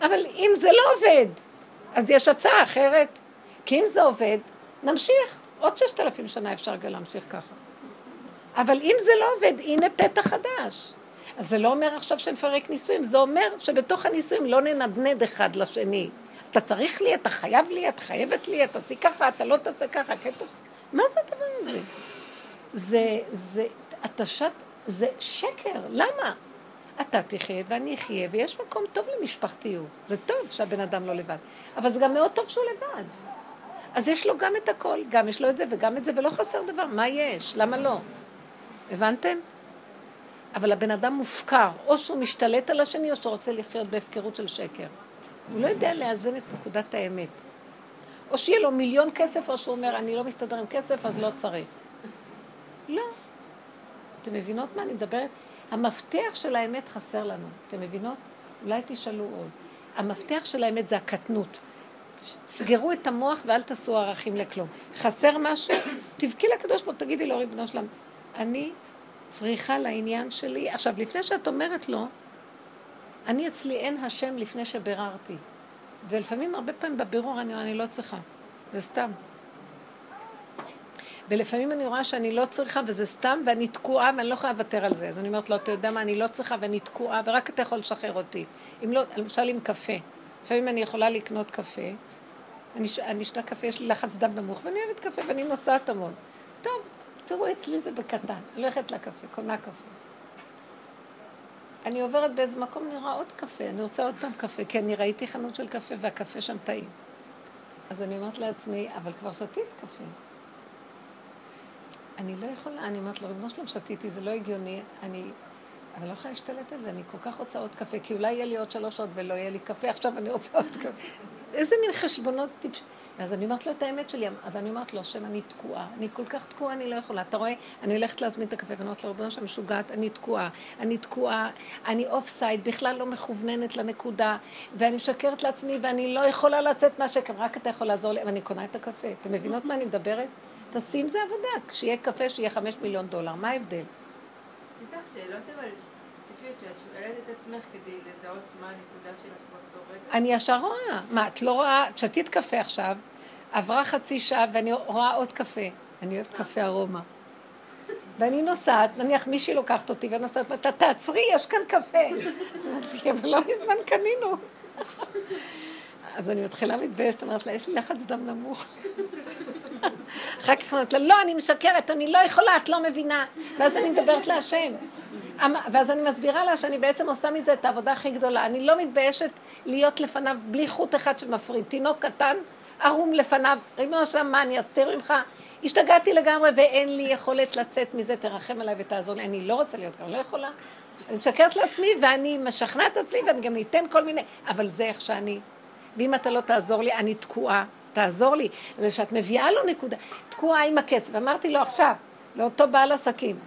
אבל אם זה לא עובד, אז יש הצעה אחרת. כי אם זה עובד, נמשיך. עוד ששת אלפים שנה אפשר גם להמשיך ככה. אבל אם זה לא עובד, הנה פתח חדש. אז זה לא אומר עכשיו שנפרק נישואים, זה אומר שבתוך הנישואים לא ננדנד אחד לשני. אתה צריך לי, אתה חייב לי, את חייבת לי, אתה תעשי ככה, אתה לא תעשה ככה, כן תעשה... מה זה הדבר הזה? זה, זה, התשת, זה שקר, למה? אתה תחיה ואני אחיה, ויש מקום טוב למשפחתיות. זה טוב שהבן אדם לא לבד, אבל זה גם מאוד טוב שהוא לבד. אז יש לו גם את הכל, גם יש לו את זה וגם את זה, ולא חסר דבר. מה יש? למה לא? הבנתם? אבל הבן אדם מופקר, או שהוא משתלט על השני, או שהוא רוצה לחיות בהפקרות של שקר. הוא לא יודע לאזן את נקודת האמת. או שיהיה לו מיליון כסף, או שהוא אומר, אני לא מסתדר עם כסף, אז לא צריך. לא. אתם מבינות מה אני מדברת? המפתח של האמת חסר לנו. אתם מבינות? אולי תשאלו עוד. המפתח של האמת זה הקטנות. סגרו את המוח ואל תעשו ערכים לכלום. חסר משהו? תבכי לקדוש ברוך תגידי לו, ריבונו שלם, אני צריכה לעניין שלי. עכשיו, לפני שאת אומרת לו, אני אצלי אין השם לפני שביררתי. ולפעמים, הרבה פעמים בבירור אני אני לא צריכה. זה סתם. ולפעמים אני רואה שאני לא צריכה וזה סתם ואני תקועה ואני לא יכולה לוותר על זה. אז אני אומרת לו, אתה יודע מה, אני לא צריכה ואני תקועה ורק אתה יכול לשחרר אותי. אם לא, למשל עם קפה. לפעמים אני יכולה לקנות קפה, אני, אני אשתה קפה, יש לי לחץ דם נמוך ואני אוהבת קפה ואני נוסעת המון. טוב, תראו, אצלי זה בקטן. אני הולכת לקפה, קונה קפה. אני עוברת באיזה מקום, אני רואה עוד קפה, אני רוצה עוד פעם קפה, כי אני ראיתי חנות של קפה והקפה שם טעים. אז אני אומרת לעצמי, אבל כבר שתית קפה. אני לא יכולה, אני אומרת לו, ריבונו שלום, שתיתי, זה לא הגיוני, אני... אבל לא יכולה להשתלט על זה, אני כל כך רוצה עוד קפה, כי אולי יהיה לי עוד שלוש שעות ולא יהיה לי קפה, עכשיו אני רוצה עוד קפה. איזה מין חשבונות טיפש... ואז אני אומרת לו את האמת שלי, אז אני אומרת לו, השם, אני תקועה, אני כל כך תקועה, אני לא יכולה. אתה רואה, אני הולכת להזמין את הקפה, ואני אומרת לו, רבנו שם משוגעת, אני תקועה, אני תקועה, אני offside, בכלל לא מכווננת לנקודה, ואני משקרת לעצמי, ואני לא יכולה לצאת מהשקר, רק אתה יכול לעזור לי, ואני קונה את הקפה. אתם מבינות מה אני מדברת? תעשי עם זה עבודה, כשיהיה קפה שיהיה חמש מיליון דולר, מה ההבדל? יש לך שאלות אבל ספציפיות שאת שואלת את עצמך כדי לזהות מה הנקודה שלך? אני ישר רואה. מה, את לא רואה? את שתית קפה עכשיו, עברה חצי שעה ואני רואה עוד קפה. אני אוהבת קפה ארומה. ואני נוסעת, נניח מישהי לוקחת אותי ונוסעת, אומרת, תעצרי, יש כאן קפה. אבל לא מזמן קנינו. אז אני מתחילה מתביישת, אומרת לה, יש לי לחץ דם נמוך. אחר כך אומרת לה, לא, אני משקרת, אני לא יכולה, את לא מבינה. ואז אני מדברת להשם. אמ, ואז אני מסבירה לה שאני בעצם עושה מזה את העבודה הכי גדולה. אני לא מתביישת להיות לפניו בלי חוט אחד שמפריד. תינוק קטן, ערום לפניו, ריבונו שלם, מה אני אסתיר ממך? השתגעתי לגמרי ואין לי יכולת לצאת מזה, תרחם עליי ותעזור לי. אני לא רוצה להיות ככה, לא יכולה. אני משקרת לעצמי ואני משכנעת עצמי ואני גם ניתן כל מיני, אבל זה איך שאני. ואם אתה לא תעזור לי, אני תקועה. תעזור לי. זה שאת מביאה לו נקודה, תקועה עם הכסף. אמרתי לו עכשיו, לאותו בעל עסקים,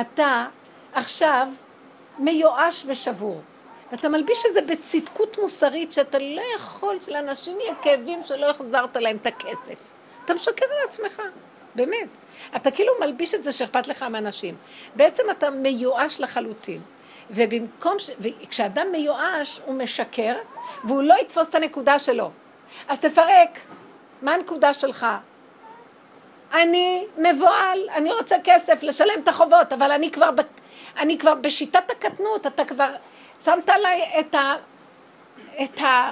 אתה עכשיו מיואש ושבור. ואתה מלביש את זה בצדקות מוסרית שאתה לא יכול שלאנשים יהיה כאבים שלא החזרת להם את הכסף. אתה משקר לעצמך, באמת. אתה כאילו מלביש את זה שאכפת לך מאנשים. בעצם אתה מיואש לחלוטין. ובמקום ש... וכשאדם מיואש הוא משקר והוא לא יתפוס את הנקודה שלו. אז תפרק. מה הנקודה שלך? אני מבוהל, אני רוצה כסף לשלם את החובות, אבל אני כבר. אני כבר בשיטת הקטנות, אתה כבר שמת עליי את ה... את ה...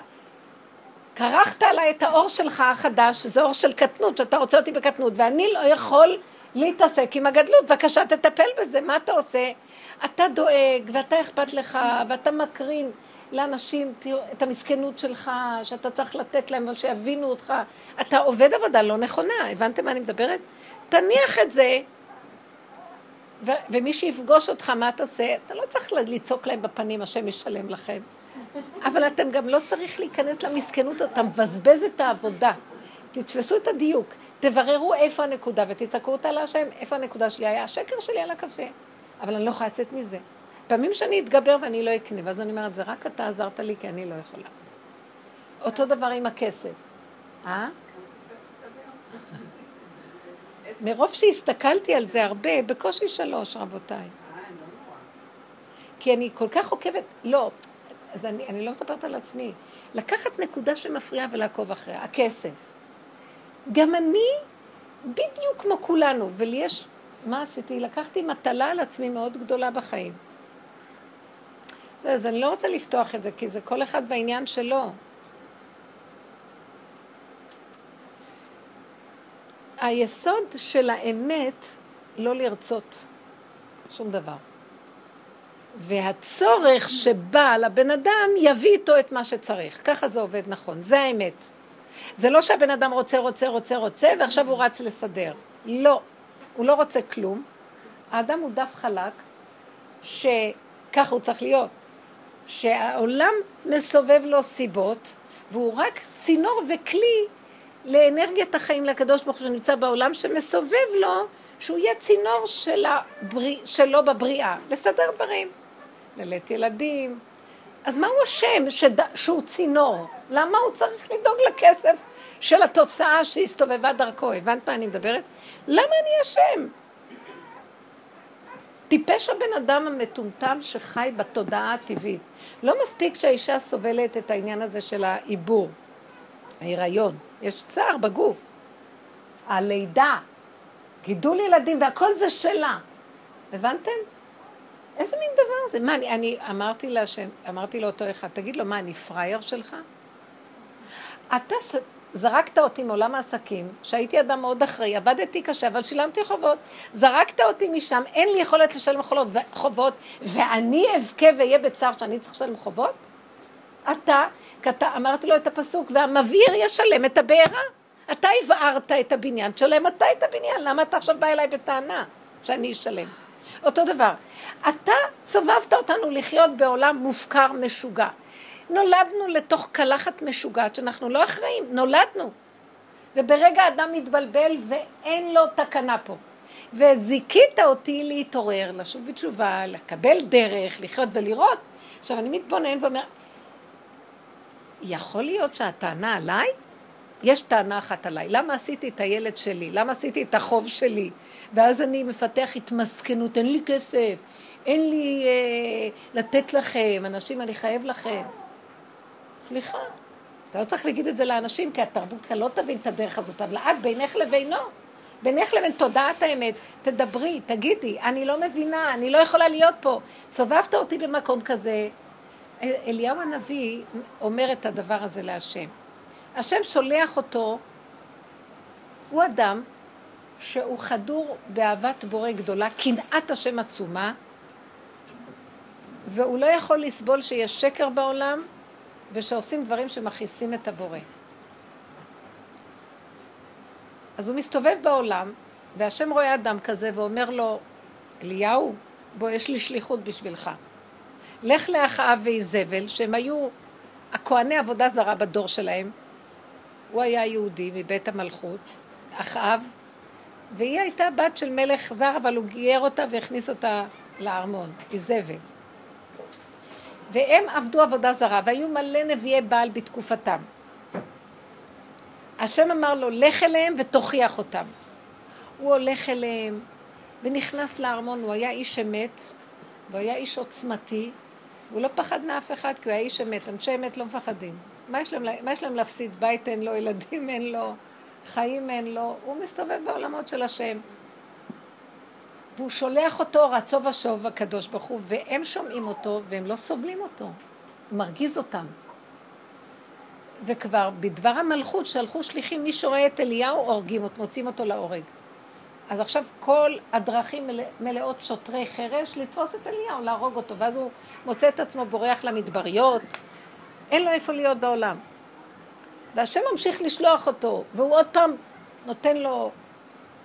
כרכת עליי את האור שלך החדש, שזה אור של קטנות, שאתה רוצה אותי בקטנות, ואני לא יכול להתעסק עם הגדלות. בבקשה, תטפל בזה, מה אתה עושה? אתה דואג, ואתה אכפת לך, ואתה מקרין. לאנשים את המסכנות שלך, שאתה צריך לתת להם, שיבינו אותך. אתה עובד עבודה לא נכונה, הבנתם מה אני מדברת? תניח את זה, ו- ומי שיפגוש אותך, מה תעשה? אתה לא צריך לצעוק להם בפנים, השם ישלם לכם. אבל אתם גם לא צריך להיכנס למסכנות, אתה מבזבז את העבודה. תתפסו את הדיוק, תבררו איפה הנקודה ותצעקו אותה להשם, איפה הנקודה שלי היה השקר שלי על הקפה, אבל אני לא יכולה לצאת מזה. פעמים שאני אתגבר ואני לא אקנה, ואז אני אומרת, זה רק אתה עזרת לי כי אני לא יכולה. אותו דבר עם הכסף. אה? מרוב שהסתכלתי על זה הרבה, בקושי שלוש, רבותיי. כי אני כל כך עוקבת, לא, אז אני, אני לא מספרת על עצמי. לקחת נקודה שמפריעה ולעקוב אחריה, הכסף. גם אני בדיוק כמו כולנו, ולי יש, מה עשיתי? לקחתי מטלה על עצמי מאוד גדולה בחיים. אז אני לא רוצה לפתוח את זה, כי זה כל אחד בעניין שלו. היסוד של האמת לא לרצות שום דבר. והצורך שבא לבן אדם יביא איתו את מה שצריך. ככה זה עובד נכון, זה האמת. זה לא שהבן אדם רוצה, רוצה, רוצה, רוצה, ועכשיו הוא רץ לסדר. לא, הוא לא רוצה כלום. האדם הוא דף חלק, שככה הוא צריך להיות. שהעולם מסובב לו סיבות, והוא רק צינור וכלי לאנרגיית החיים לקדוש ברוך הוא שנמצא בעולם, שמסובב לו, שהוא יהיה צינור של הבריא, שלו בבריאה, לסדר דברים. ללדת ילדים. אז מה הוא אשם שד... שהוא צינור? למה הוא צריך לדאוג לכסף של התוצאה שהסתובבה דרכו? הבנת מה אני מדברת? למה אני אשם? טיפש הבן אדם המטומטם שחי בתודעה הטבעית. לא מספיק שהאישה סובלת את העניין הזה של העיבור, ההיריון, יש צער בגוף, הלידה, גידול ילדים והכל זה שלה. הבנתם? איזה מין דבר זה? מה, אני, אני אמרתי לאותו אחד, תגיד לו, מה, אני פראייר שלך? אתה זרקת אותי מעולם העסקים, שהייתי אדם מאוד אחראי, עבדתי קשה, אבל שילמתי חובות. זרקת אותי משם, אין לי יכולת לשלם חובות, ואני אבכה ואהיה בצער שאני צריך לשלם חובות? אתה, אתה, אמרתי לו את הפסוק, והמבעיר ישלם את הבעירה. אתה הבערת את הבניין, תשלם אתה את הבניין, למה אתה עכשיו בא אליי בטענה שאני אשלם? אותו דבר, אתה סובבת אותנו לחיות בעולם מופקר, משוגע. נולדנו לתוך קלחת משוגעת שאנחנו לא אחראים, נולדנו. וברגע אדם מתבלבל ואין לו תקנה פה. וזיכית אותי להתעורר, לשוב בתשובה, לקבל דרך, לחיות ולראות. עכשיו אני מתבונן ואומר, יכול להיות שהטענה עליי? יש טענה אחת עליי, למה עשיתי את הילד שלי? למה עשיתי את החוב שלי? ואז אני מפתח התמסכנות, אין לי כסף, אין לי אה, לתת לכם, אנשים, אני חייב לכם. סליחה, אתה לא צריך להגיד את זה לאנשים, כי התרבות כאן לא תבין את הדרך הזאת, אבל את בינך לבינו, בינך לבין תודעת האמת, תדברי, תגידי, אני לא מבינה, אני לא יכולה להיות פה. סובבת אותי במקום כזה. אליהו הנביא אומר את הדבר הזה להשם. השם שולח אותו, הוא אדם שהוא חדור באהבת בורא גדולה, קנאת השם עצומה, והוא לא יכול לסבול שיש שקר בעולם ושעושים דברים שמכעיסים את הבורא. אז הוא מסתובב בעולם, והשם רואה אדם כזה ואומר לו, אליהו, בוא, יש לי שליחות בשבילך. לך לאחאב ואיזבל, שהם היו הכהני עבודה זרה בדור שלהם. הוא היה יהודי מבית המלכות, אחאב, והיא הייתה בת של מלך זר, אבל הוא גייר אותה והכניס אותה לארמון, איזבל. והם עבדו עבודה זרה, והיו מלא נביאי בעל בתקופתם. השם אמר לו, לך אליהם ותוכיח אותם. הוא הולך אליהם ונכנס לארמון, הוא היה איש אמת, והוא היה איש עוצמתי, הוא לא פחד מאף אחד כי הוא היה איש אמת, אנשי אמת לא מפחדים. מה יש להם, מה יש להם להפסיד? בית אין לו, ילדים אין לו, חיים אין לו, הוא מסתובב בעולמות של השם. והוא שולח אותו רצו ושוב הקדוש ברוך הוא, והם שומעים אותו והם לא סובלים אותו. הוא מרגיז אותם. וכבר בדבר המלכות שלחו שליחים, מי שרואה את אליהו, הורגים אותו, מוצאים אותו להורג. אז עכשיו כל הדרכים מלא, מלאות שוטרי חרש לתפוס את אליהו, להרוג אותו, ואז הוא מוצא את עצמו בורח למדבריות, אין לו איפה להיות בעולם. והשם ממשיך לשלוח אותו, והוא עוד פעם נותן לו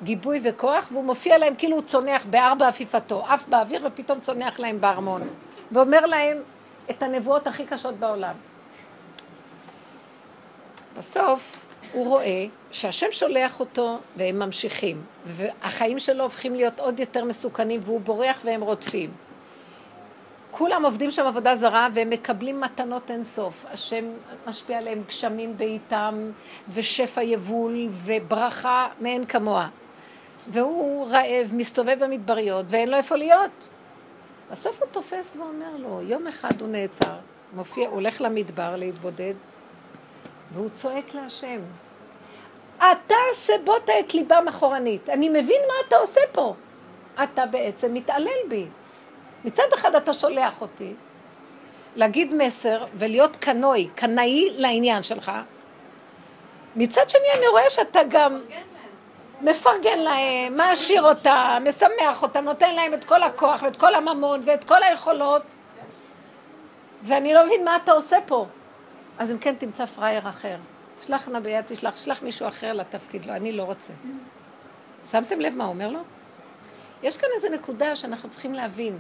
גיבוי וכוח, והוא מופיע להם כאילו הוא צונח בארבע עפיפתו, עף באוויר ופתאום צונח להם בארמון, ואומר להם את הנבואות הכי קשות בעולם. בסוף, הוא רואה שהשם שולח אותו והם ממשיכים, והחיים שלו הופכים להיות עוד יותר מסוכנים והוא בורח והם רודפים. כולם עובדים שם עבודה זרה והם מקבלים מתנות אינסוף. השם משפיע עליהם גשמים בעיתם ושפע יבול וברכה מאין כמוה. והוא רעב, מסתובב במדבריות ואין לו איפה להיות. בסוף הוא תופס ואומר לו, יום אחד הוא נעצר, מופיע, הוא הולך למדבר להתבודד, והוא צועק להשם, אתה סבוט את ליבם אחורנית, אני מבין מה אתה עושה פה. אתה בעצם מתעלל בי. מצד אחד אתה שולח אותי להגיד מסר ולהיות קנוי, קנאי לעניין שלך. מצד שני אני רואה שאתה גם מפרגן להם, מעשיר אותם, משמח אותם, נותן להם את כל הכוח ואת כל הממון ואת כל היכולות ואני לא מבין מה אתה עושה פה. אז אם כן תמצא פראייר אחר. שלח נא ביד תשלח, שלח מישהו אחר לתפקיד לו, אני לא רוצה. שמתם לב מה הוא אומר לו? יש כאן איזו נקודה שאנחנו צריכים להבין.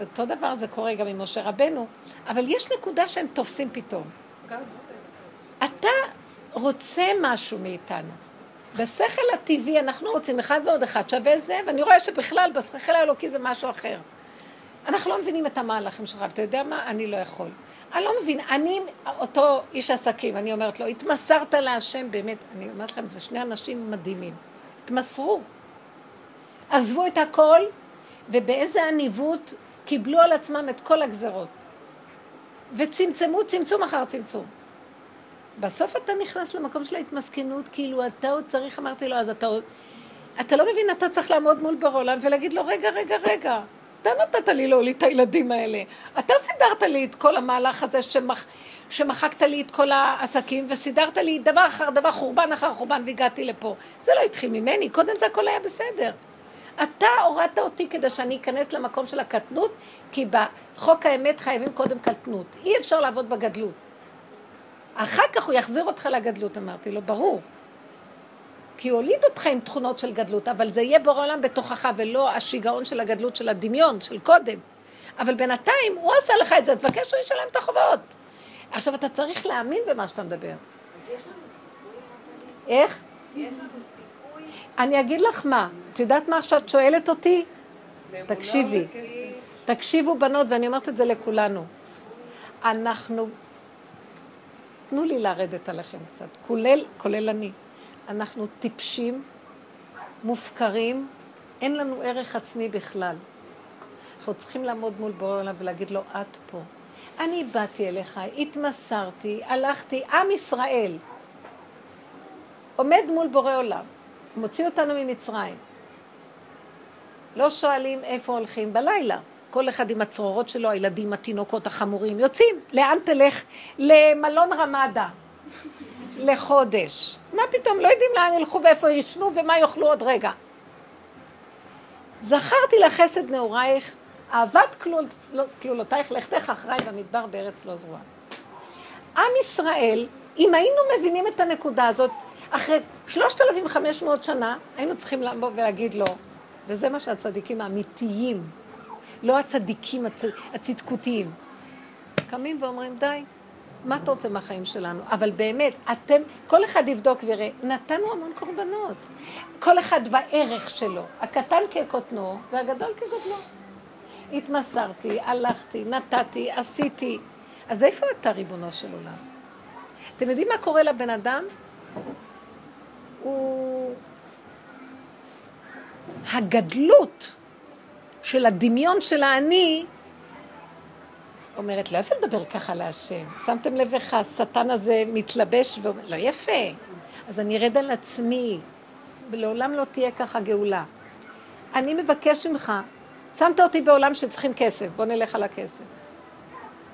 אותו דבר זה קורה גם עם משה רבנו, אבל יש נקודה שהם תופסים פתאום. אתה רוצה משהו מאיתנו. בשכל הטבעי אנחנו רוצים אחד ועוד אחד שווה זה, ואני רואה שבכלל בשכל האלוקי זה משהו אחר. אנחנו לא מבינים את המהלכים שלך, ואתה יודע מה? אני לא יכול. אני לא מבין, אני, אותו איש עסקים, אני אומרת לו, התמסרת להשם, באמת, אני אומרת לכם, זה שני אנשים מדהימים. התמסרו. עזבו את הכל, ובאיזה עניבות קיבלו על עצמם את כל הגזרות. וצמצמו צמצום אחר צמצום. בסוף אתה נכנס למקום של ההתמסכנות, כאילו אתה עוד צריך, אמרתי לו, אז אתה עוד... אתה לא מבין, אתה צריך לעמוד מול בר עולם ולהגיד לו, רגע, רגע, רגע, אתה נתת לי להוליד את הילדים האלה. אתה סידרת לי את כל המהלך הזה שמח, שמחקת לי את כל העסקים, וסידרת לי דבר אחר דבר, חורבן אחר חורבן, והגעתי לפה. זה לא התחיל ממני, קודם זה הכל היה בסדר. אתה הורדת אותי כדי שאני אכנס למקום של הקטנות, כי בחוק האמת חייבים קודם קטנות. אי אפשר לעבוד בגדלות. אחר כך הוא יחזיר אותך לגדלות, אמרתי לו, ברור. כי הוא הוליד אותך עם תכונות של גדלות, אבל זה יהיה בורא עולם בתוכך, ולא השיגעון של הגדלות של הדמיון, של קודם. אבל בינתיים, הוא עשה לך את זה, תבקש שהוא ישלם את החובות. עכשיו, אתה צריך להאמין במה שאתה מדבר. איך? אני אגיד לך מה, את יודעת מה עכשיו את שואלת אותי? תקשיבי. תקשיבו בנות, ואני אומרת את זה לכולנו. אנחנו, תנו לי לרדת עליכם קצת, כולל, כולל אני. אנחנו טיפשים, מופקרים, אין לנו ערך עצמי בכלל. אנחנו צריכים לעמוד מול בורא עולם ולהגיד לו, את פה. אני באתי אליך, התמסרתי, הלכתי, עם ישראל עומד מול בורא עולם, מוציא אותנו ממצרים. לא שואלים איפה הולכים בלילה. כל אחד עם הצרורות שלו, הילדים, התינוקות, החמורים, יוצאים. לאן תלך? למלון רמדה. לחודש. מה פתאום, לא יודעים לאן ילכו ואיפה ישנו ומה יאכלו עוד רגע. זכרתי לך חסד נעורייך, אהבת כלול, לא, כלולותייך, לכתך אחריי במדבר בארץ לא זרועה. עם ישראל, אם היינו מבינים את הנקודה הזאת, אחרי 3,500 שנה, היינו צריכים לבוא ולהגיד לו, וזה מה שהצדיקים האמיתיים, לא הצדיקים הצ... הצדקותיים, קמים ואומרים, די, מה אתה רוצה מהחיים שלנו? אבל באמת, אתם, כל אחד יבדוק ויראה, נתנו המון קורבנות. כל אחד בערך שלו, הקטן כקוטנו והגדול כגודלו. התמסרתי, הלכתי, נתתי, עשיתי. אז איפה אתה, ריבונו של עולם? אתם יודעים מה קורה לבן אדם? הוא... הגדלות של הדמיון של האני אומרת, לא יפה לדבר ככה להשם. שמתם לב איך השטן הזה מתלבש ואומר, לא יפה. אז אני ארד על עצמי, ולעולם לא תהיה ככה גאולה. אני מבקש ממך, שמת אותי בעולם שצריכים כסף, בוא נלך על הכסף.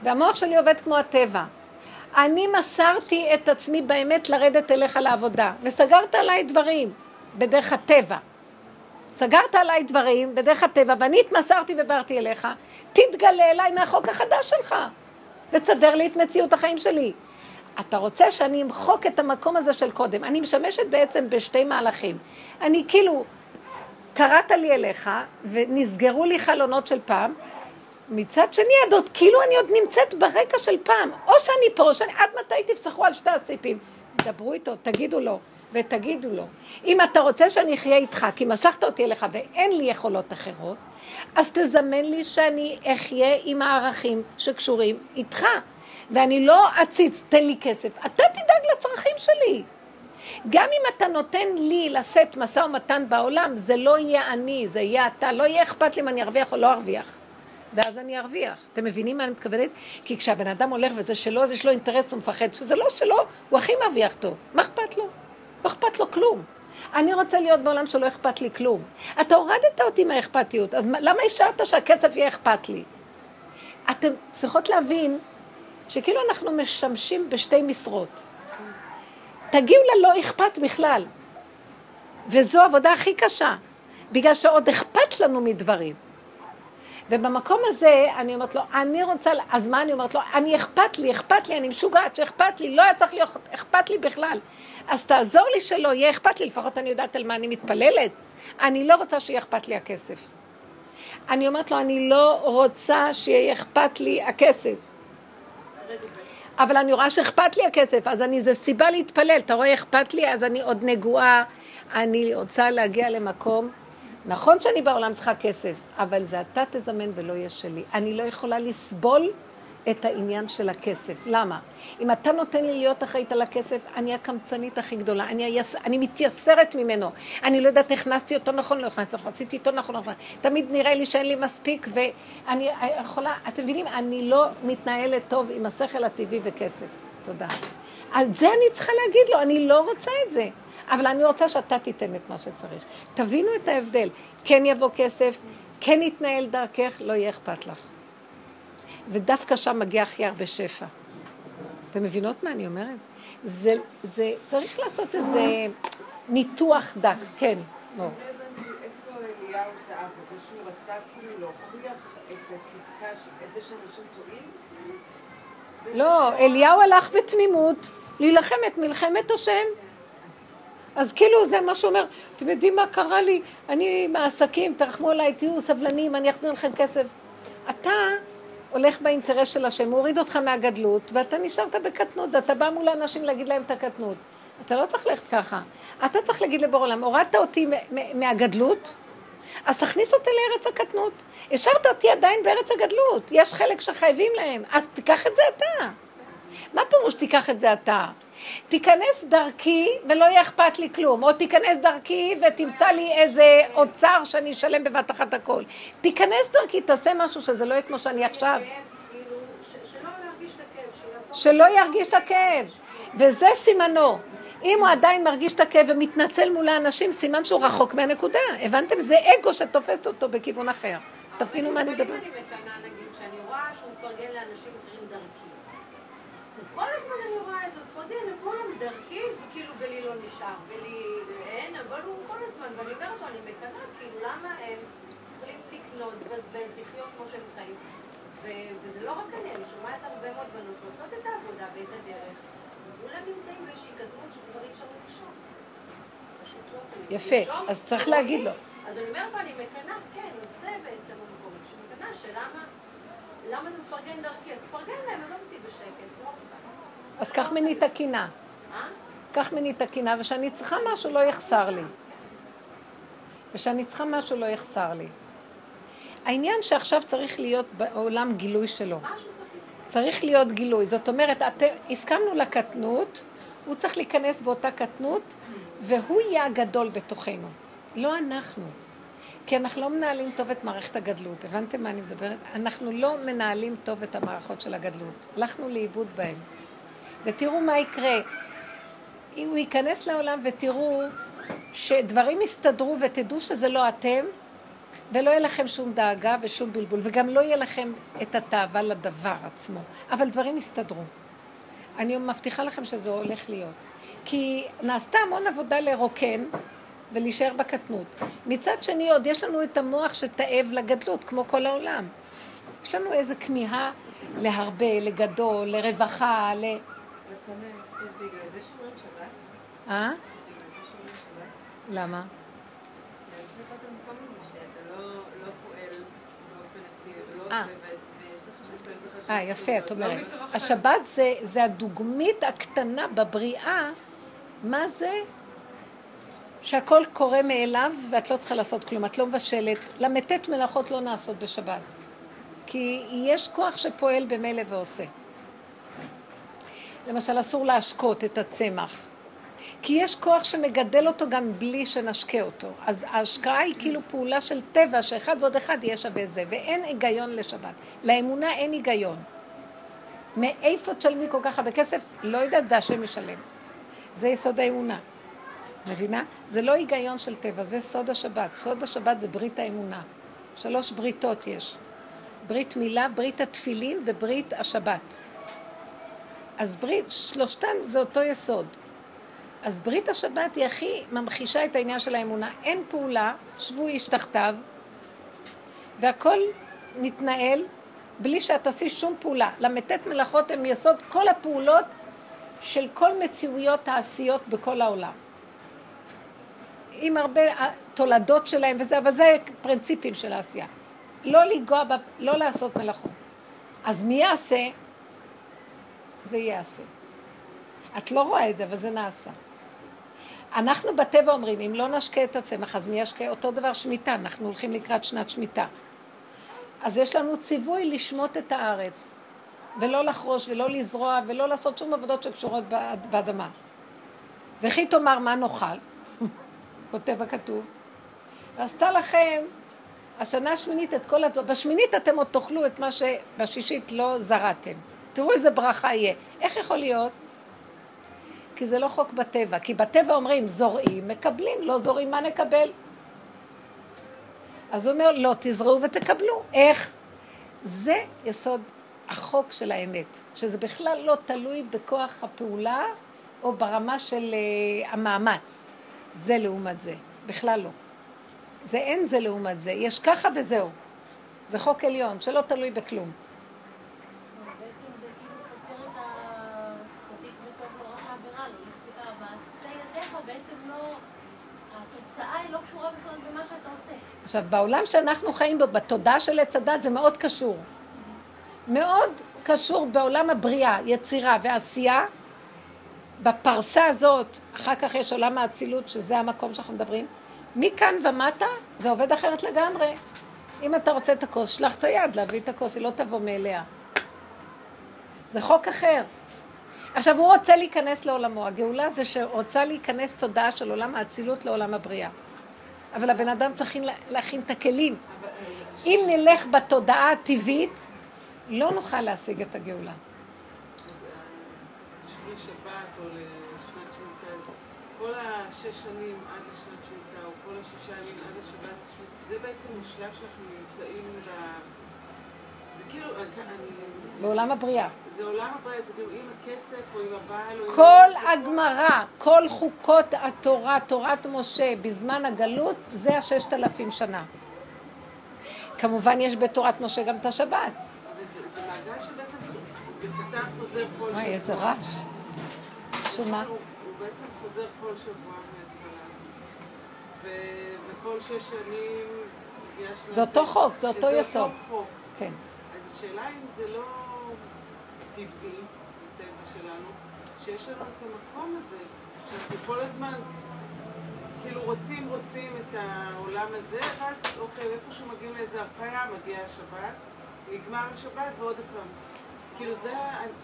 והמוח שלי עובד כמו הטבע. אני מסרתי את עצמי באמת לרדת אליך לעבודה, וסגרת עליי דברים בדרך הטבע. סגרת עליי דברים בדרך הטבע, ואני התמסרתי ובארתי אליך, תתגלה אליי מהחוק החדש שלך, ותסדר לי את מציאות החיים שלי. אתה רוצה שאני אמחוק את המקום הזה של קודם. אני משמשת בעצם בשתי מהלכים. אני כאילו, קראת לי אליך, ונסגרו לי חלונות של פעם, מצד שני, עד עוד, כאילו אני עוד נמצאת ברקע של פעם. או שאני פה, או שאני, עד מתי תפסחו על שתי הסיפים? דברו איתו, תגידו לו, ותגידו לו. אם אתה רוצה שאני אחיה איתך, כי משכת אותי אליך ואין לי יכולות אחרות, אז תזמן לי שאני אחיה עם הערכים שקשורים איתך. ואני לא אציץ, תן לי כסף. אתה תדאג לצרכים שלי. גם אם אתה נותן לי לשאת משא ומתן בעולם, זה לא יהיה אני, זה יהיה אתה. לא יהיה אכפת לי אם אני ארוויח או לא ארוויח. ואז אני ארוויח. אתם מבינים מה אני מתכוונת? כי כשהבן אדם הולך וזה שלו, אז יש לו אינטרס, הוא מפחד. שזה לא שלו, הוא הכי מרוויח טוב. מה אכפת לו? לא אכפת לו כלום. אני רוצה להיות בעולם שלא אכפת לי כלום. אתה הורדת אותי מהאכפתיות, אז למה השארת שהכסף יהיה אכפת לי? אתם צריכות להבין שכאילו אנחנו משמשים בשתי משרות. תגיעו ללא אכפת בכלל. וזו העבודה הכי קשה, בגלל שעוד אכפת לנו מדברים. ובמקום הזה אני אומרת לו, אני רוצה, אז מה אני אומרת לו? אני אכפת לי, אכפת לי, אני משוגעת שאכפת לי, לא היה צריך להיות אכפת לי בכלל. אז תעזור לי שלא יהיה אכפת לי, לפחות אני יודעת על מה אני מתפללת. אני לא רוצה שיהיה אכפת לי הכסף. אני אומרת לו, אני לא רוצה שיהיה אכפת לי הכסף. אבל אני רואה שאכפת לי הכסף, אז אני, זה סיבה להתפלל. אתה רואה, אכפת לי, אז אני עוד נגועה. אני רוצה להגיע למקום נכון שאני בעולם צריכה כסף, אבל זה אתה תזמן ולא יהיה שלי. אני לא יכולה לסבול את העניין של הכסף. למה? אם אתה נותן לי להיות אחראית על הכסף, אני הקמצנית הכי גדולה. אני, היס... אני מתייסרת ממנו. אני לא יודעת, הכנסתי אותו נכון, לא הכנסתי אותו, עשיתי אותו נכון, נכון. תמיד נראה לי שאין לי מספיק, ואני יכולה, אתם מבינים, אני לא מתנהלת טוב עם השכל הטבעי וכסף. תודה. על זה אני צריכה להגיד לו, אני לא רוצה את זה. אבל אני רוצה שאתה תיתן את מה שצריך. תבינו את ההבדל. כן יבוא כסף, כן יתנהל דרכך, לא יהיה אכפת לך. ודווקא שם מגיע הכי הרבה שפע. אתם מבינות מה אני אומרת? זה, זה, צריך לעשות איזה ניתוח דק, כן, לא. לא שהוא כאילו? לא, אליהו הלך בתמימות להילחם את מלחמת השם. אז כאילו זה מה שאומר, אתם יודעים מה קרה לי? אני עם העסקים, תרחמו עליי, תהיו סבלנים, אני אחזיר לכם כסף. אתה הולך באינטרס של השם, הוא הוריד אותך מהגדלות, ואתה נשארת בקטנות, ואתה בא מול האנשים להגיד להם את הקטנות. אתה לא צריך ללכת ככה. אתה צריך להגיד לבור עולם, הורדת אותי מהגדלות, אז תכניס אותי לארץ הקטנות. השארת אותי עדיין בארץ הגדלות. יש חלק שחייבים להם, אז תיקח את זה אתה. מה פירוש תיקח את זה אתה? תיכנס דרכי ולא יהיה אכפת לי כלום, או תיכנס דרכי ותמצא לי איזה אוצר שאני אשלם בבת אחת הכל. תיכנס דרכי, תעשה משהו שזה לא יהיה כמו שאני עכשיו. שלא ירגיש את הכאב. וזה סימנו. אם הוא עדיין מרגיש את הכאב ומתנצל מול האנשים, סימן שהוא רחוק מהנקודה. הבנתם? זה אגו שתופסת אותו בכיוון אחר. תבינו מה אני מדברת. אם אני מקנאה, נגיד, שאני רואה שהוא מפרגן לאנשים אחרים דרכי. כל הזמן אני רואה את זה, מפרגן לכולם דרכי, וכאילו, ולי לא נשאר, ולי אין, אבל הוא כל הזמן, ואני אומרת לו, אני מקנאה, כאילו, למה הם יכולים לקנות, לבזבז, לחיות כמו שהם חיים? וזה לא רק אני, אני שומעת הרבה מאוד בנות שעושות את העבודה ואת הדרך, וכולם נמצאים באיזושהי קדמות שכבר אי אפשר. פשוט לא יכולים. יפה, אז צריך לא להגיד לו. אז אני אומרת לו, אני מקנאה, כן, זה בעצם המקום, שאני מקנאה, שלמה... למה אתה מפרגן דרכי? אז תפרגן להם, עזוב אותי בשקט, לא רוצה. אז קח ממני את הקינה. קח ממני את הקינה, ושאני צריכה משהו לא יחסר לי. ושאני צריכה משהו לא יחסר לי. העניין שעכשיו צריך להיות בעולם גילוי שלו. צריך להיות גילוי. זאת אומרת, אתם, הסכמנו לקטנות, הוא צריך להיכנס באותה קטנות, והוא יהיה הגדול בתוכנו. לא אנחנו. כי אנחנו לא מנהלים טוב את מערכת הגדלות. הבנתם מה אני מדברת? אנחנו לא מנהלים טוב את המערכות של הגדלות. הלכנו לאיבוד בהן. ותראו מה יקרה. אם הוא ייכנס לעולם ותראו שדברים יסתדרו ותדעו שזה לא אתם, ולא יהיה לכם שום דאגה ושום בלבול, וגם לא יהיה לכם את התאווה לדבר עצמו. אבל דברים יסתדרו. אני מבטיחה לכם שזה הולך להיות. כי נעשתה המון עבודה לרוקן ולהישאר בקטנות. מצד שני, עוד יש לנו את המוח שתאב לגדלות, כמו כל העולם. יש לנו איזו כמיהה להרבה, לגדול, לרווחה, ל... לקנא. אז בגלל זה שומרים שבת? אה? בגלל זה שומרים שבת? למה? יש לך את המקום הזה שאתה לא לא פועל באופן אה. שפועל בך אה, יפה, את אומרת. השבת זה, זה הדוגמית הקטנה בבריאה מה זה שהכל קורה מאליו ואת לא צריכה לעשות כלום, את לא מבשלת. ל"ט מלאכות לא נעשות בשבת. כי יש כוח שפועל במילא ועושה. למשל, אסור להשקות את הצמח. כי יש כוח שמגדל אותו גם בלי שנשקה אותו. אז ההשקעה היא כאילו פעולה של טבע, שאחד ועוד אחד יהיה שווה זה, ואין היגיון לשבת. לאמונה אין היגיון. מאיפה תשלמי כל כך הרבה כסף? לא יודעת, והשם משלם. זה יסוד האמונה. מבינה? זה לא היגיון של טבע, זה סוד השבת. סוד השבת זה ברית האמונה. שלוש בריתות יש. ברית מילה, ברית התפילין וברית השבת. אז ברית, שלושתן זה אותו יסוד. אז ברית השבת היא הכי ממחישה את העניין של האמונה. אין פעולה, שבו איש תחתיו, והכל מתנהל בלי שאת תעשי שום פעולה. ל"ט מלאכות הם יסוד כל הפעולות של כל מציאויות העשיות בכל העולם. עם הרבה תולדות שלהם וזה, אבל זה פרינציפים של העשייה. לא לנגוע, לא לעשות מלאכות. אז מי יעשה? זה ייעשה. את לא רואה את זה, אבל זה נעשה. אנחנו בטבע אומרים, אם לא נשקה את הצמח, אז מי ישקה? אותו דבר שמיטה, אנחנו הולכים לקראת שנת שמיטה. אז יש לנו ציווי לשמוט את הארץ, ולא לחרוש, ולא לזרוע, ולא לעשות שום עבודות שקשורות באדמה. וכי תאמר מה נאכל, כותב הכתוב, ועשתה לכם השנה השמינית את כל הדברים, בשמינית אתם עוד תאכלו את מה שבשישית לא זרעתם. תראו איזה ברכה יהיה. איך יכול להיות? כי זה לא חוק בטבע. כי בטבע אומרים, זורעים, מקבלים, לא זורעים, מה נקבל? אז הוא אומר, לא, תזרעו ותקבלו. איך? זה יסוד החוק של האמת, שזה בכלל לא תלוי בכוח הפעולה או ברמה של uh, המאמץ. זה לעומת זה, בכלל לא. זה אין זה לעומת זה, יש ככה וזהו. זה חוק עליון, שלא תלוי בכלום. עכשיו, בעולם שאנחנו חיים בו, בתודעה של עץ הדת, זה מאוד קשור. מאוד קשור בעולם הבריאה, יצירה ועשייה. בפרסה הזאת, אחר כך יש עולם האצילות, שזה המקום שאנחנו מדברים. מכאן ומטה, זה עובד אחרת לגמרי. אם אתה רוצה את הכוס, שלח את היד להביא את הכוס, היא לא תבוא מאליה. זה חוק אחר. עכשיו, הוא רוצה להיכנס לעולמו. הגאולה זה שרוצה להיכנס תודעה של עולם האצילות לעולם הבריאה. אבל הבן אדם צריך להכין את הכלים. אם נלך בתודעה הטבעית, לא נוכל להשיג את הגאולה. כל השש שנים עד לשנת שמיטה, או כל השישה ימים עד השבת, זה בעצם השלב שאנחנו נמצאים ב... זה כאילו, אני... בעולם הבריאה. זה עולם הבריאה, זה עם הכסף או עם הבעל או עם... כל הגמרא, כל חוקות התורה, תורת משה, בזמן הגלות, זה הששת אלפים שנה. כמובן יש בתורת משה גם את השבת. זה, מעגל שבעצם בקטן חוזר כל שבוע. וואי, איזה רעש. שמה? הוא בעצם חוזר כל שבוע. וכל שש שנים. זה אותו חוק, זה אותו יסוד. כן. אז השאלה אם זה לא... טבעי, בטבע שלנו, שיש לנו את המקום הזה, שאנחנו כל הזמן כאילו רוצים, רוצים את העולם הזה, ואז אוקיי, איפשהו מגיעים לאיזה הרפאיה, מגיעה השבת, נגמר השבת ועוד פעם. כאילו זה...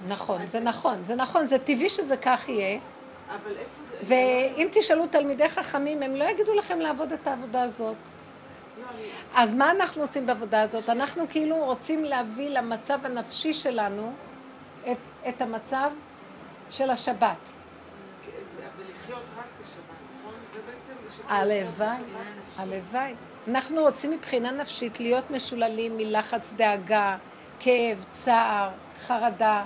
נכון, זה נכון, זה נכון, זה טבעי שזה כך יהיה. אבל איפה זה... ואם תשאלו תלמידי חכמים, הם לא יגידו לכם לעבוד את העבודה הזאת. לא, אז מה אנחנו עושים בעבודה הזאת? אנחנו כאילו רוצים להביא למצב הנפשי שלנו את, המצב של השבת. נכון? הלוואי, הלוואי. אנחנו רוצים מבחינה נפשית להיות משוללים מלחץ דאגה, כאב, צער, חרדה,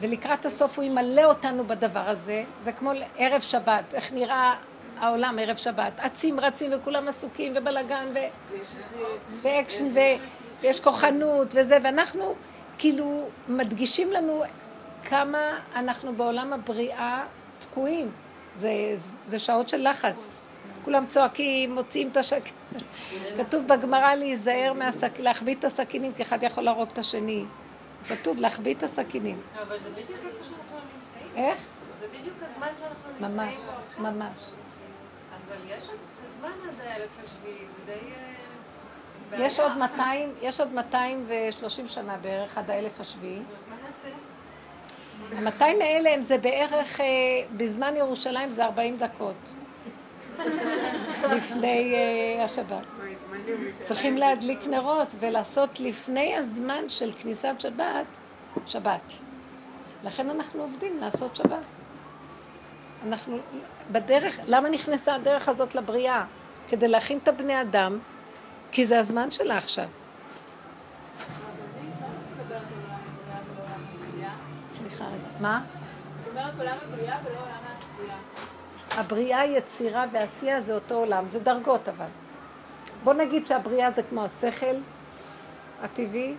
ולקראת הסוף הוא ימלא אותנו בדבר הזה. זה כמו ערב שבת, איך נראה העולם ערב שבת. אצים רצים וכולם עסוקים ובלאגן ו... ואקשן ויש כוחנות וזה, ואנחנו כאילו מדגישים לנו כמה אנחנו בעולם הבריאה תקועים. זה, זה שעות של לחץ. כולם צועקים, מוציאים את השק... כתוב בגמרא להיזהר, מהסק... להחביא את הסכינים, כי אחד יכול להרוג את השני. כתוב להחביא את הסכינים. אבל זה בדיוק איפה שאנחנו נמצאים. איך? זה בדיוק הזמן שאנחנו ממש, נמצאים בו עכשיו. ממש. אבל יש עוד קצת זמן עד האלף השביעי, זה די... אה. יש עוד 200, יש עוד 230 שנה בערך עד האלף השביעי. אז מה נעשה? המאתיים האלה הם זה בערך, אה, בזמן ירושלים זה 40 דקות. לפני אה, השבת. צריכים להדליק נרות ולעשות לפני הזמן של כניסת שבת, שבת. לכן אנחנו עובדים לעשות שבת. אנחנו בדרך, למה נכנסה הדרך הזאת לבריאה? כדי להכין את הבני אדם, כי זה הזמן שלה עכשיו. סליחה רגע. מה? את אומרת עולם הבריאה ולא עולם העשייה. הבריאה, יצירה ועשייה זה אותו עולם, זה דרגות אבל. בוא נגיד שהבריאה זה כמו השכל הטבעי,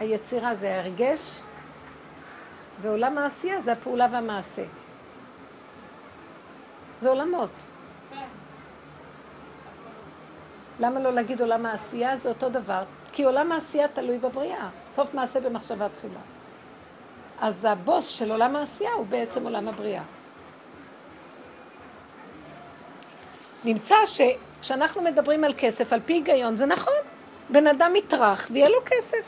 היצירה זה ההרגש, ועולם העשייה זה הפעולה והמעשה. זה עולמות. כן. למה לא להגיד עולם העשייה? זה אותו דבר. כי עולם העשייה תלוי בבריאה. סוף מעשה במחשבה תחילה. אז הבוס של עולם העשייה הוא בעצם עולם הבריאה. נמצא שכשאנחנו מדברים על כסף, על פי היגיון, זה נכון. בן אדם יטרח ויהיה לו כסף.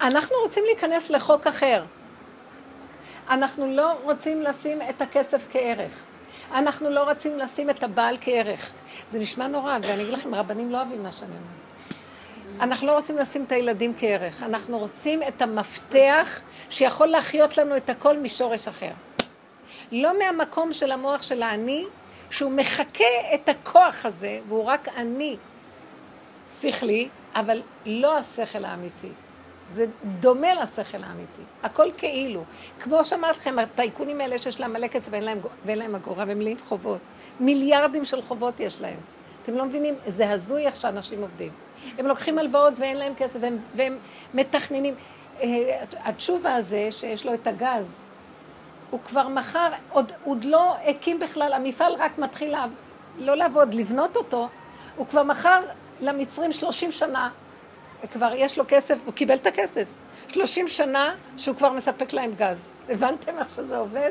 אנחנו רוצים להיכנס לחוק אחר. אנחנו לא רוצים לשים את הכסף כערך. אנחנו לא רוצים לשים את הבעל כערך. זה נשמע נורא, ואני אגיד לכם, רבנים לא אוהבים מה שאני אומרת. אנחנו לא רוצים לשים את הילדים כערך. אנחנו רוצים את המפתח שיכול להחיות לנו את הכל משורש אחר. לא מהמקום של המוח של האני, שהוא מחקה את הכוח הזה, והוא רק אני שכלי, אבל לא השכל האמיתי. זה דומה לשכל האמיתי. הכל כאילו. כמו שאמרתי לכם, הטייקונים האלה שיש להם מלא כסף ואין להם, אגורה והם מלאים חובות. מיליארדים של חובות יש להם. אתם לא מבינים? זה הזוי איך שאנשים עובדים. הם לוקחים הלוואות ואין להם כסף והם, והם מתכננים. אה, התשובה הזה, שיש לו את הגז, הוא כבר מכר, עוד, עוד לא הקים בכלל, המפעל רק מתחיל לה, לא לעבוד, לבנות אותו, הוא כבר מכר למצרים 30 שנה, כבר יש לו כסף, הוא קיבל את הכסף. 30 שנה שהוא כבר מספק להם גז. הבנתם איך שזה עובד?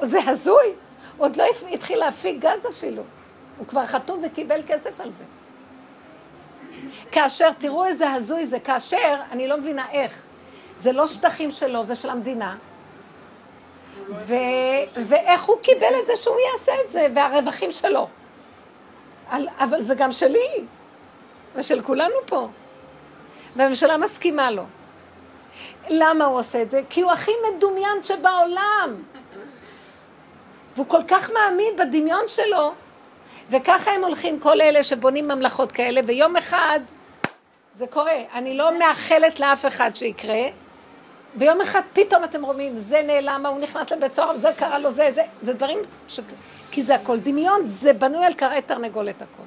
זה הזוי. עוד לא התחיל להפיק גז אפילו. הוא כבר חתום וקיבל כסף על זה. כאשר, תראו איזה הזוי זה, כאשר, אני לא מבינה איך. זה לא שטחים שלו, זה של המדינה. ו... ואיך הוא קיבל את זה שהוא יעשה את זה, והרווחים שלו. על... אבל זה גם שלי, ושל כולנו פה. והממשלה מסכימה לו. למה הוא עושה את זה? כי הוא הכי מדומיין שבעולם. והוא כל כך מאמין בדמיון שלו, וככה הם הולכים, כל אלה שבונים ממלכות כאלה, ויום אחד זה קורה. אני לא מאחלת לאף אחד שיקרה, ויום אחד פתאום אתם רואים, זה נעלם, הוא נכנס לבית סוהר, זה קרה לו, זה, זה, זה דברים, ש... כי זה הכל דמיון, זה בנוי על קרעי תרנגולת הכל.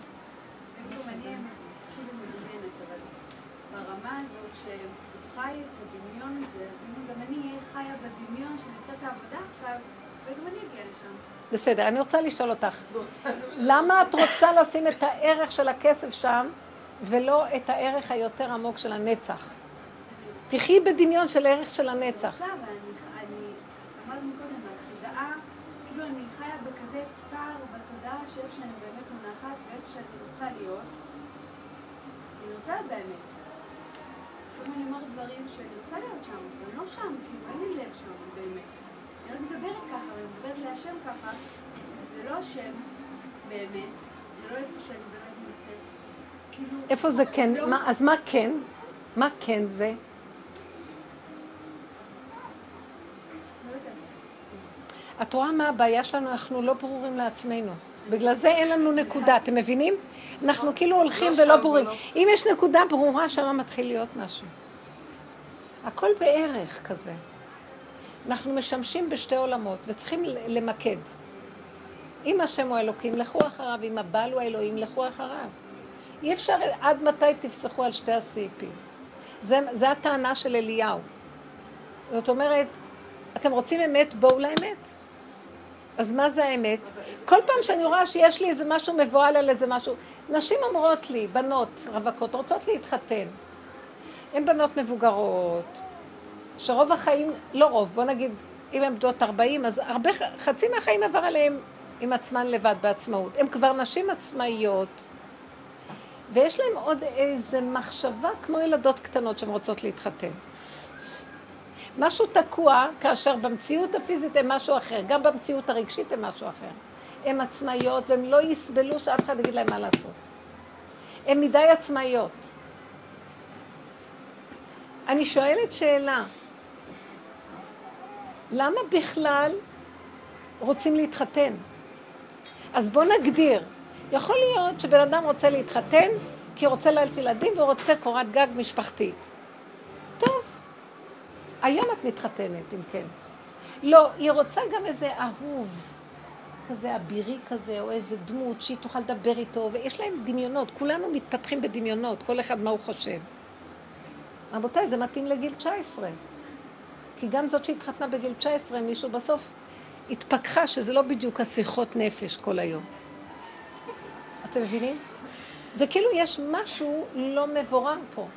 כאילו מעניין, כאילו מדומיינת, אבל ברמה הזאת שהוא חי את הדמיון הזה, אז אם גם אני אהיה חיה בדמיון שאני עושה את העבודה עכשיו, וגם אני אגיע לשם. בסדר, אני רוצה לשאול אותך, למה את רוצה לשים את הערך של הכסף שם, ולא את הערך היותר עמוק של הנצח? תחי בדמיון של ערך של הנצח. כאילו רוצה באמת. אני אומרת דברים שאני רוצה להיות שם, אבל לא שם, כאילו אין לי לב שם. אני מדברת ככה, אני מדברת להשם ככה, זה לא השם באמת, זה לא איפה שאני באמת נמצאת. כאילו... איפה זה כן? לא- מה, אז מה כן? מה כן זה? לא. את רואה מה הבעיה שלנו? אנחנו לא ברורים לעצמנו. בגלל זה אין לנו נקודה, אתם מבינים? אנחנו כאילו הולכים לא ולא ברורים. אם יש נקודה ברורה, שם מתחיל להיות משהו. הכל בערך כזה. אנחנו משמשים בשתי עולמות, וצריכים למקד. אם השם הוא אלוקים, לכו אחריו, אם הבעל הוא האלוהים, לכו אחריו. אי אפשר, עד מתי תפסחו על שתי הסעיפים? זה, זה הטענה של אליהו. זאת אומרת, אתם רוצים אמת, בואו לאמת. אז מה זה האמת? כל פעם שאני רואה שיש לי איזה משהו מבוהל על איזה משהו, נשים אומרות לי, בנות רווקות, רוצות להתחתן. הן בנות מבוגרות, שרוב החיים, לא רוב, בוא נגיד אם הן בנות 40, אז הרבה, חצי מהחיים עבר עליהן עם עצמן לבד, בעצמאות. הן כבר נשים עצמאיות, ויש להן עוד איזה מחשבה כמו ילדות קטנות שהן רוצות להתחתן. משהו תקוע, כאשר במציאות הפיזית הם משהו אחר, גם במציאות הרגשית הם משהו אחר. הן עצמאיות, והן לא יסבלו שאף אחד יגיד להם מה לעשות. הן מדי עצמאיות. אני שואלת שאלה, למה בכלל רוצים להתחתן? אז בואו נגדיר. יכול להיות שבן אדם רוצה להתחתן כי הוא רוצה ללדת ילדים ורוצה קורת גג משפחתית. טוב, היום את מתחתנת, אם כן. לא, היא רוצה גם איזה אהוב, כזה אבירי כזה, או איזה דמות שהיא תוכל לדבר איתו, ויש להם דמיונות, כולנו מתפתחים בדמיונות, כל אחד מה הוא חושב. רבותיי, זה מתאים לגיל 19. כי גם זאת שהתחתנה בגיל 19, מישהו בסוף התפכחה שזה לא בדיוק השיחות נפש כל היום. אתם מבינים? זה כאילו יש משהו לא מבורר פה.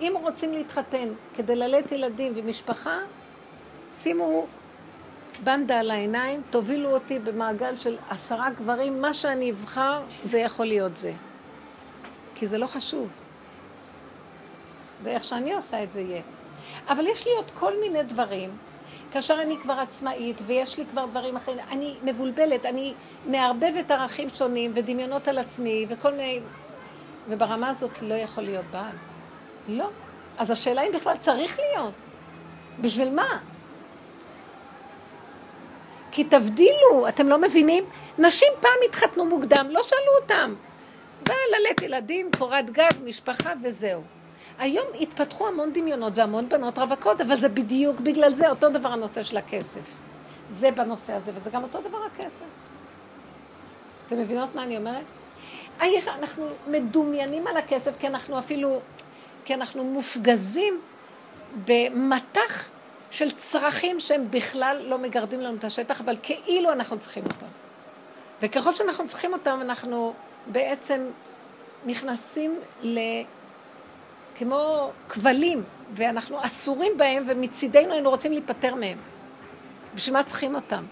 אם רוצים להתחתן כדי ללדת ילדים ומשפחה, שימו בנדה על העיניים, תובילו אותי במעגל של עשרה גברים, מה שאני אבחר, זה יכול להיות זה. כי זה לא חשוב. ואיך שאני עושה את זה יהיה. אבל יש לי עוד כל מיני דברים, כאשר אני כבר עצמאית ויש לי כבר דברים אחרים, אני מבולבלת, אני מערבבת ערכים שונים ודמיונות על עצמי וכל מיני... וברמה הזאת לא יכול להיות בעל. לא. אז השאלה אם בכלל צריך להיות. בשביל מה? כי תבדילו, אתם לא מבינים? נשים פעם התחתנו מוקדם, לא שאלו אותם. וללדת ילדים, קורת גג, משפחה וזהו. היום התפתחו המון דמיונות והמון בנות רווקות, אבל זה בדיוק בגלל זה, אותו דבר הנושא של הכסף. זה בנושא הזה, וזה גם אותו דבר הכסף. אתם מבינות מה אני אומרת? אנחנו מדומיינים על הכסף כי אנחנו אפילו, כי אנחנו מופגזים במטח של צרכים שהם בכלל לא מגרדים לנו את השטח, אבל כאילו אנחנו צריכים אותם. וככל שאנחנו צריכים אותם, אנחנו בעצם נכנסים ל... כמו כבלים, ואנחנו אסורים בהם, ומצידנו היינו רוצים להיפטר מהם. בשביל מה צריכים אותם?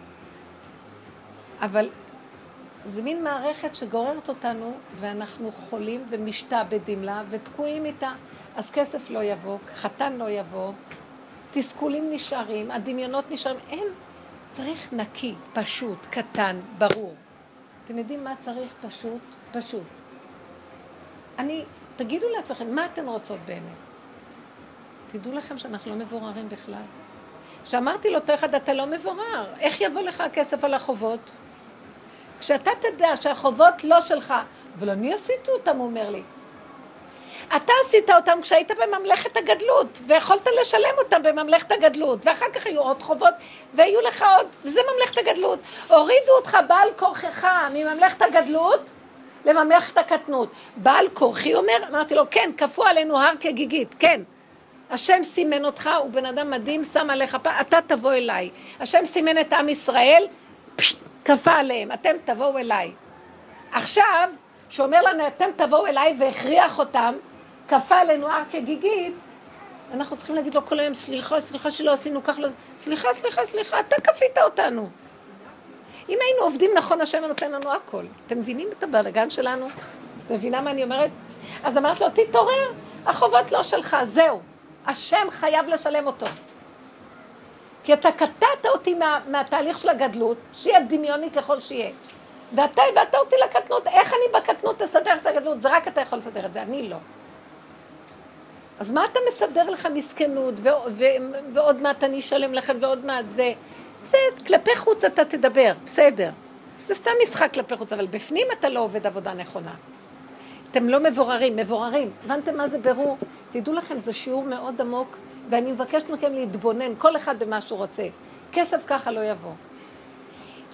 אבל זה מין מערכת שגוררת אותנו, ואנחנו חולים ומשתעבדים לה, ותקועים איתה. אז כסף לא יבוא, חתן לא יבוא, תסכולים נשארים, הדמיונות נשארים. אין, צריך נקי, פשוט, קטן, ברור. אתם יודעים מה צריך פשוט? פשוט. אני תגידו לעצמכם, מה אתן רוצות באמת? תדעו לכם שאנחנו לא מבוררים בכלל. כשאמרתי לאותו אחד, אתה לא מבורר, איך יבוא לך הכסף על החובות? כשאתה תדע שהחובות לא שלך, אבל אני עשיתי אותם, הוא אומר לי. אתה עשית אותם כשהיית בממלכת הגדלות, ויכולת לשלם אותם בממלכת הגדלות, ואחר כך היו עוד חובות, והיו לך עוד, וזה ממלכת הגדלות. הורידו אותך בעל כורכך מממלכת הגדלות, לממלכת הקטנות. בעל כורחי אומר, אמרתי לו, כן, כפו עלינו הר כגיגית, כן. השם סימן אותך, הוא בן אדם מדהים, שם עליך פעם, אתה תבוא אליי. השם סימן את עם ישראל, כפה עליהם, אתם תבואו אליי. עכשיו, שאומר לנו, אתם תבואו אליי והכריח אותם, כפה עלינו הר כגיגית, אנחנו צריכים להגיד לו כל היום, סליחה, סליחה שלא עשינו כך, לא... סליחה, סליחה, סליחה, אתה כפית אותנו. אם היינו עובדים נכון, השם נותן לנו הכל. אתם מבינים את הבלגן שלנו? אתם מבינה מה אני אומרת? אז אמרת לו, תתעורר, החובות לא שלך, זהו. השם חייב לשלם אותו. כי אתה קטעת אותי מה, מהתהליך של הגדלות, שיהיה דמיוני ככל שיהיה. ואתה הבאת אותי לקטנות, איך אני בקטנות אסדר את הגדלות? זה רק אתה יכול לסדר את זה, אני לא. אז מה אתה מסדר לך מסכנות, ו- ו- ועוד מעט אני אשלם לכם, ועוד מעט זה. זה כלפי חוץ אתה תדבר, בסדר. זה סתם משחק כלפי חוץ, אבל בפנים אתה לא עובד עבודה נכונה. אתם לא מבוררים, מבוררים. הבנתם מה זה ברור? תדעו לכם, זה שיעור מאוד עמוק, ואני מבקשת מכם להתבונן, כל אחד במה שהוא רוצה. כסף ככה לא יבוא.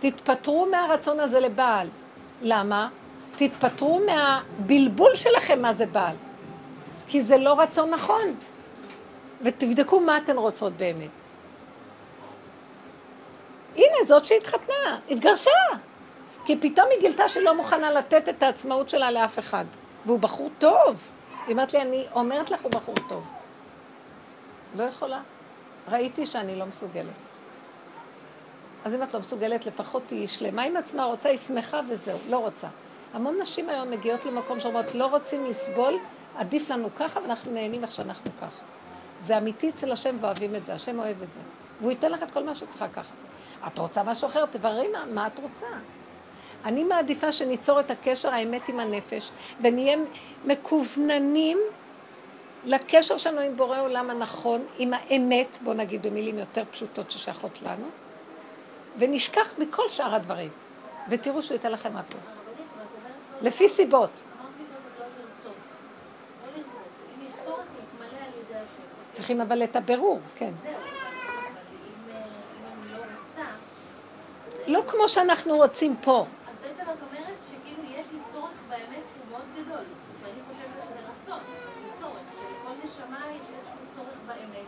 תתפטרו מהרצון הזה לבעל. למה? תתפטרו מהבלבול שלכם מה זה בעל. כי זה לא רצון נכון. ותבדקו מה אתן רוצות באמת. הנה, זאת שהתחתנה, התגרשה. כי פתאום היא גילתה שהיא לא מוכנה לתת את העצמאות שלה לאף אחד. והוא בחור טוב. היא אומרת לי, אני אומרת לך, הוא בחור טוב. לא יכולה. ראיתי שאני לא מסוגלת. אז אם את לא מסוגלת, לפחות תהיי שלמה עם עצמה, רוצה, היא שמחה וזהו, לא רוצה. המון נשים היום מגיעות למקום שאומרות, לא רוצים לסבול, עדיף לנו ככה ואנחנו נהנים איך שאנחנו ככה. זה אמיתי אצל השם ואוהבים את זה, השם אוהב את זה. והוא ייתן לך את כל מה שצריכה ככה. את רוצה משהו אחר, תבררי מה, מה את רוצה. אני מעדיפה שניצור את הקשר האמת עם הנפש, ונהיה מקווננים לקשר שלנו עם בורא עולם הנכון, עם האמת, בוא נגיד במילים יותר פשוטות ששייכות לנו, ונשכח מכל שאר הדברים. ותראו שהוא ייתן לכם הכול. לפי סיבות. צריכים אבל את הבירור, כן. לא כמו שאנחנו רוצים פה. אז בעצם את אומרת שכאילו יש לי צורך באמת שהוא מאוד גדול, שאני חושבת שזה רצון, זה צורך, שלכל נשמה יש איזשהו צורך באמת.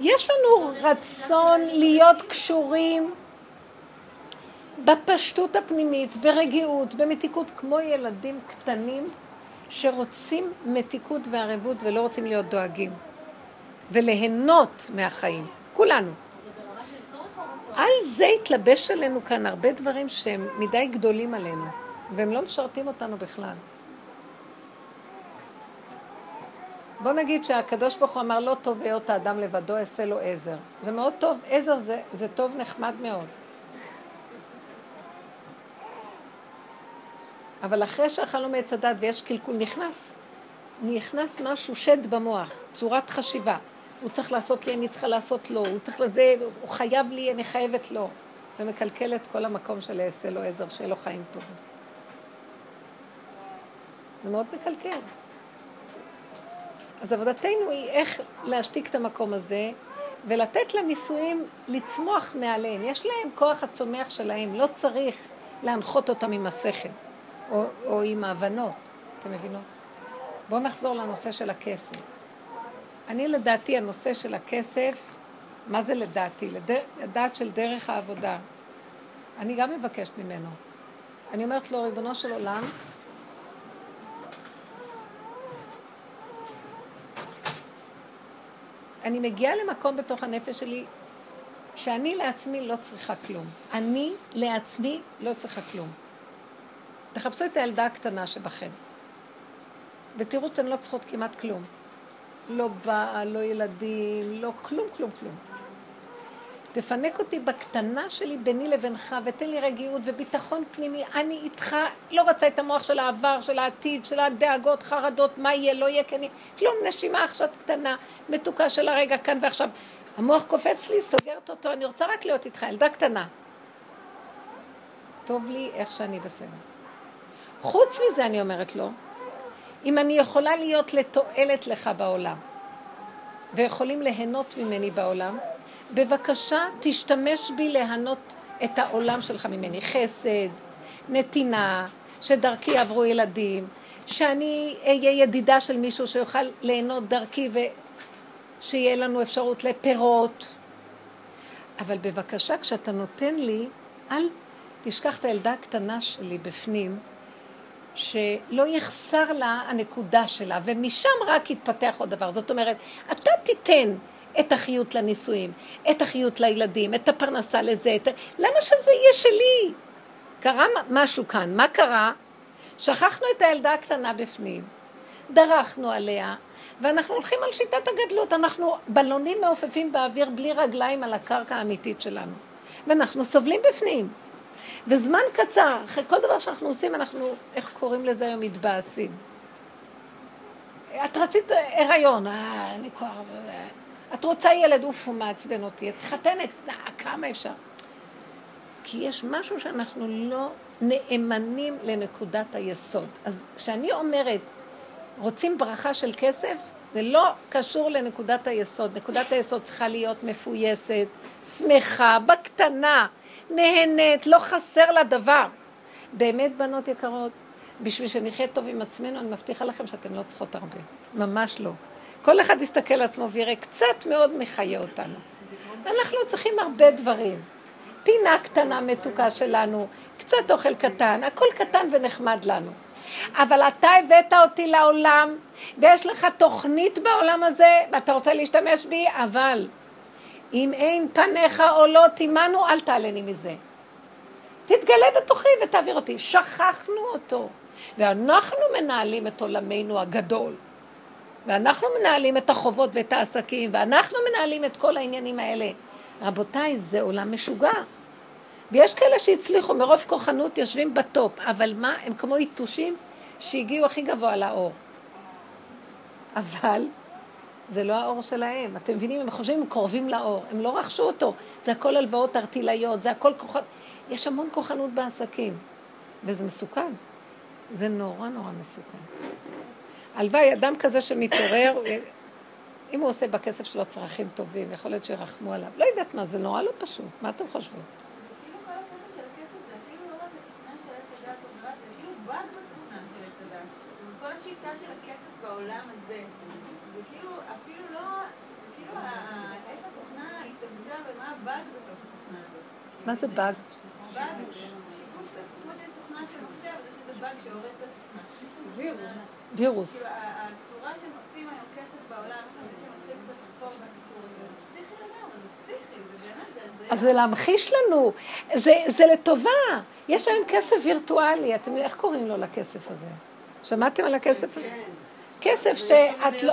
יש לנו רצון להיות קשורים בפשטות הפנימית, ברגיעות, במתיקות, כמו ילדים קטנים שרוצים מתיקות וערבות ולא רוצים להיות דואגים. וליהנות מהחיים, כולנו. זה ברמה של צורך או רצון? על זה התלבש עלינו כאן הרבה דברים שהם מדי גדולים עלינו, והם לא משרתים אותנו בכלל. בוא נגיד שהקדוש ברוך הוא אמר לא טוב היות האדם לבדו, אעשה לו עזר. זה מאוד טוב, עזר זה, זה טוב נחמד מאוד. אבל אחרי שאכלנו מעץ הדת ויש קלקול, נכנס, נכנס משהו, שד במוח, צורת חשיבה. הוא צריך לעשות לי, אני צריכה לעשות לו, הוא צריך לזה, הוא חייב לי, אני חייבת לו. זה מקלקל את כל המקום של אעשה לו עזר, שיהיה לו חיים טובים. זה מאוד מקלקל. אז עבודתנו היא איך להשתיק את המקום הזה ולתת לנישואים לצמוח מעליהם. יש להם כוח הצומח שלהם, לא צריך להנחות אותם עם השכל או, או עם ההבנות, אתם מבינות? בואו נחזור לנושא של הכסף. אני לדעתי, הנושא של הכסף, מה זה לדעתי? לדר... לדעת של דרך העבודה. אני גם מבקשת ממנו. אני אומרת לו, ריבונו של עולם, אני מגיעה למקום בתוך הנפש שלי שאני לעצמי לא צריכה כלום. אני לעצמי לא צריכה כלום. תחפשו את הילדה הקטנה שבכם, ותראו שאתן לא צריכות כמעט כלום. לא בעל, לא ילדים, לא כלום, כלום, כלום. תפנק אותי בקטנה שלי ביני לבינך, ותן לי רגיעות וביטחון פנימי. אני איתך, לא רוצה את המוח של העבר, של העתיד, של הדאגות, חרדות, מה יהיה, לא יהיה, כי אני... כלום, נשימה עכשיו קטנה, מתוקה של הרגע, כאן ועכשיו. המוח קופץ לי, סוגרת אותו, אני רוצה רק להיות איתך, ילדה קטנה. טוב לי איך שאני בסדר. חוץ מזה, אני אומרת לו, אם אני יכולה להיות לתועלת לך בעולם, ויכולים ליהנות ממני בעולם, בבקשה תשתמש בי ליהנות את העולם שלך ממני. חסד, נתינה, שדרכי יעברו ילדים, שאני אהיה ידידה של מישהו שיוכל ליהנות דרכי ושיהיה לנו אפשרות לפירות. אבל בבקשה, כשאתה נותן לי, אל תשכח את הילדה הקטנה שלי בפנים, שלא יחסר לה הנקודה שלה, ומשם רק יתפתח עוד דבר. זאת אומרת, אתה תיתן את החיות לנישואים, את החיות לילדים, את הפרנסה לזה, את... למה שזה יהיה שלי? קרה משהו כאן, מה קרה? שכחנו את הילדה הקטנה בפנים, דרכנו עליה, ואנחנו הולכים על שיטת הגדלות, אנחנו בלונים מעופפים באוויר בלי רגליים על הקרקע האמיתית שלנו, ואנחנו סובלים בפנים. וזמן קצר, אחרי כל דבר שאנחנו עושים, אנחנו, איך קוראים לזה היום, מתבאסים. את רצית הריון, אה, אני כבר... את רוצה ילד, אוף, הוא מעצבן אותי. את חתנת, אה, כמה אפשר? כי יש משהו שאנחנו לא נאמנים לנקודת היסוד. אז כשאני אומרת, רוצים ברכה של כסף, זה לא קשור לנקודת היסוד. נקודת היסוד צריכה להיות מפויסת, שמחה, בקטנה, נהנית, לא חסר לה דבר. באמת, בנות יקרות, בשביל שנחיה טוב עם עצמנו, אני מבטיחה לכם שאתן לא צריכות הרבה. ממש לא. כל אחד יסתכל על עצמו ויראה קצת מאוד מחיה אותנו. אנחנו צריכים הרבה דברים. פינה קטנה מתוקה שלנו, קצת אוכל קטן, הכל קטן ונחמד לנו. אבל אתה הבאת אותי לעולם, ויש לך תוכנית בעולם הזה, ואתה רוצה להשתמש בי, אבל אם אין פניך עולות עמנו, אל תעלני מזה. תתגלה בתוכי ותעביר אותי. שכחנו אותו, ואנחנו מנהלים את עולמנו הגדול. ואנחנו מנהלים את החובות ואת העסקים, ואנחנו מנהלים את כל העניינים האלה. רבותיי, זה עולם משוגע. ויש כאלה שהצליחו מרוב כוחנות יושבים בטופ, אבל מה, הם כמו יתושים שהגיעו הכי גבוה לאור. אבל זה לא האור שלהם. אתם מבינים? הם חושבים הם קרובים לאור. הם לא רכשו אותו. זה הכל הלוואות ארטילאיות, זה הכל כוחות... יש המון כוחנות בעסקים, וזה מסוכן. זה נורא נורא מסוכן. הלוואי, אדם כזה שמתעורר, אם הוא עושה בכסף שלו צרכים טובים, יכול להיות שירחמו עליו. לא יודעת מה, זה נורא לא פשוט. מה אתם חושבים? כל השיטה של הכסף בעולם הזה, זה כאילו אפילו לא, זה כאילו איך התוכנה התאבדה ומה הבאג בתוך התוכנה הזאת. מה זה באג? באג, שיבוש, כמו שיש תוכנה של מחשב, יש איזה באג שהורס את התוכנה. וירוס. וירוס. כאילו הצורה שהם עושים היום כסף בעולם, מי שמתחיל קצת לחפור בסיפור הזה, זה פסיכי לגמרי, זה פסיכי, זה באמת, זה... זה- אז זה להמחיש לנו, זה, זה לטובה. יש היום כסף וירטואלי, אתם יודעים, איך קוראים לו לכסף הזה? שמעתם על הכסף הזה? כסף שאת לא...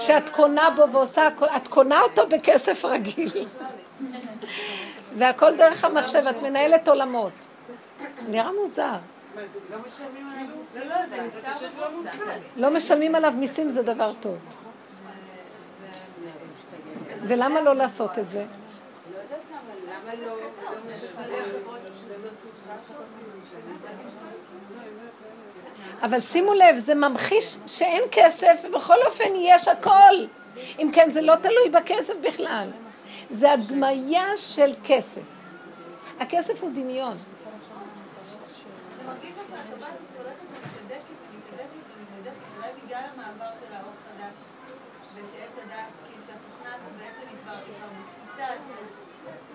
שאת קונה בו ועושה, הכל- את קונה אותו בכסף רגיל. והכל דרך המחשב, את מנהלת עולמות. נראה מוזר. לא משלמים עליו מיסים זה דבר טוב. ולמה לא לעשות את זה? אבל שימו לב, זה ממחיש שאין כסף, ובכל אופן יש הכל. אם כן, זה לא תלוי בכסף בכלל. זה הדמיה של כסף. הכסף הוא דמיון. ושעץ הדת, כאילו שהתוכנה הזאת בעצם היא כבר בבסיסה, אז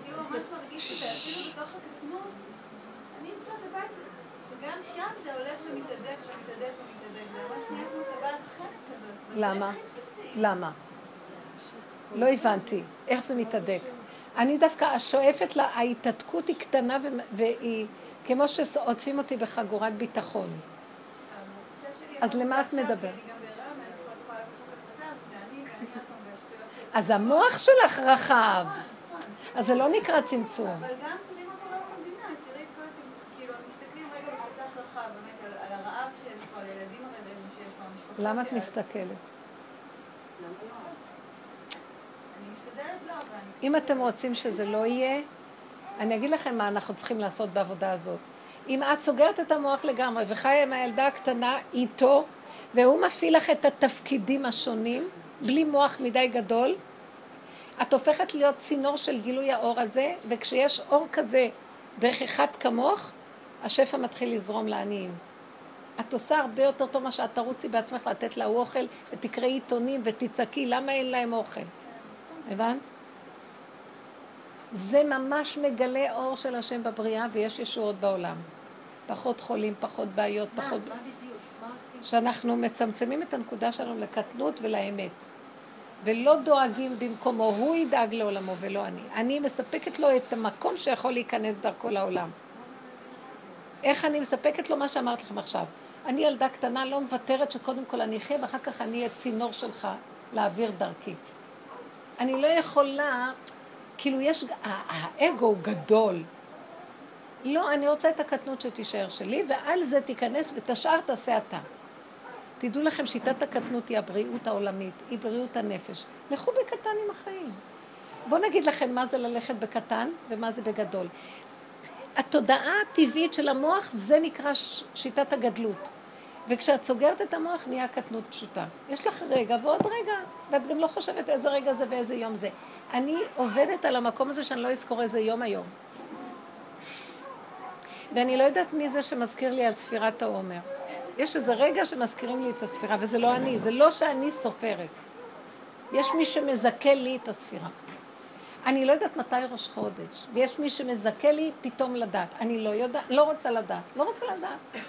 כאילו ממש מרגיש בתוך הקטנות, אני אצלו את הבית, שגם שם זה הולך ומתהדק ומתהדק ומתהדק, זה ממש נהיה כמו טבעת חלק כזאת. למה? למה? לא הבנתי. איך זה מתהדק? אני דווקא שואפת לה, ההתהדקות היא קטנה והיא כמו שעוטפים אותי בחגורת ביטחון. אז למה את מדברת? גם. אז המוח שלך רחב, אז זה לא נקרא צמצום. אבל גם תראי מה קורה במדינה, תראי את כל הצמצום, כאילו, מסתכלים רגע כל כך רחב, באמת, על, על הרעב שיש פה, על הילדים הרעבים שיש פה, המשפחות למה את מסתכלת? אם אתם רוצים שזה לא יהיה, אני אגיד לכם מה אנחנו צריכים לעשות בעבודה הזאת. אם את סוגרת את המוח לגמרי וחיה עם הילדה הקטנה איתו, והוא מפעיל לך את התפקידים השונים, בלי מוח מדי גדול, את הופכת להיות צינור של גילוי האור הזה, וכשיש אור כזה דרך אחד כמוך, השפע מתחיל לזרום לעניים. את עושה הרבה יותר טוב מה שאת תרוצי בעצמך לתת לה אוכל, ותקראי עיתונים ותצעקי, למה אין להם אוכל? הבנת? זה ממש מגלה אור של השם בבריאה, ויש ישועות בעולם. פחות חולים, פחות בעיות, פחות... מה בדיוק? מה עושים? שאנחנו מצמצמים את הנקודה שלנו לקטנות ולאמת. ולא דואגים במקומו, הוא ידאג לעולמו ולא אני. אני מספקת לו את המקום שיכול להיכנס דרכו לעולם. איך אני מספקת לו מה שאמרת לכם עכשיו. אני ילדה קטנה, לא מוותרת שקודם כל אני אחיה ואחר כך אני אהיה צינור שלך להעביר דרכי. אני לא יכולה, כאילו יש, האגו הוא גדול. לא, אני רוצה את הקטנות שתישאר שלי, ועל זה תיכנס ואת השאר תעשה אתה. תדעו לכם, שיטת הקטנות היא הבריאות העולמית, היא בריאות הנפש. לכו בקטן עם החיים. בואו נגיד לכם מה זה ללכת בקטן ומה זה בגדול. התודעה הטבעית של המוח זה נקרא שיטת הגדלות. וכשאת סוגרת את המוח נהיה קטנות פשוטה. יש לך רגע ועוד רגע, ואת גם לא חושבת איזה רגע זה ואיזה יום זה. אני עובדת על המקום הזה שאני לא אזכור איזה יום היום. ואני לא יודעת מי זה שמזכיר לי על ספירת העומר. יש איזה רגע שמזכירים לי את הספירה, וזה לא אני, זה לא שאני סופרת. יש מי שמזכה לי את הספירה. אני לא יודעת מתי ראש חודש, ויש מי שמזכה לי פתאום לדעת. אני לא יודעת, לא רוצה לדעת, לא רוצה לדעת.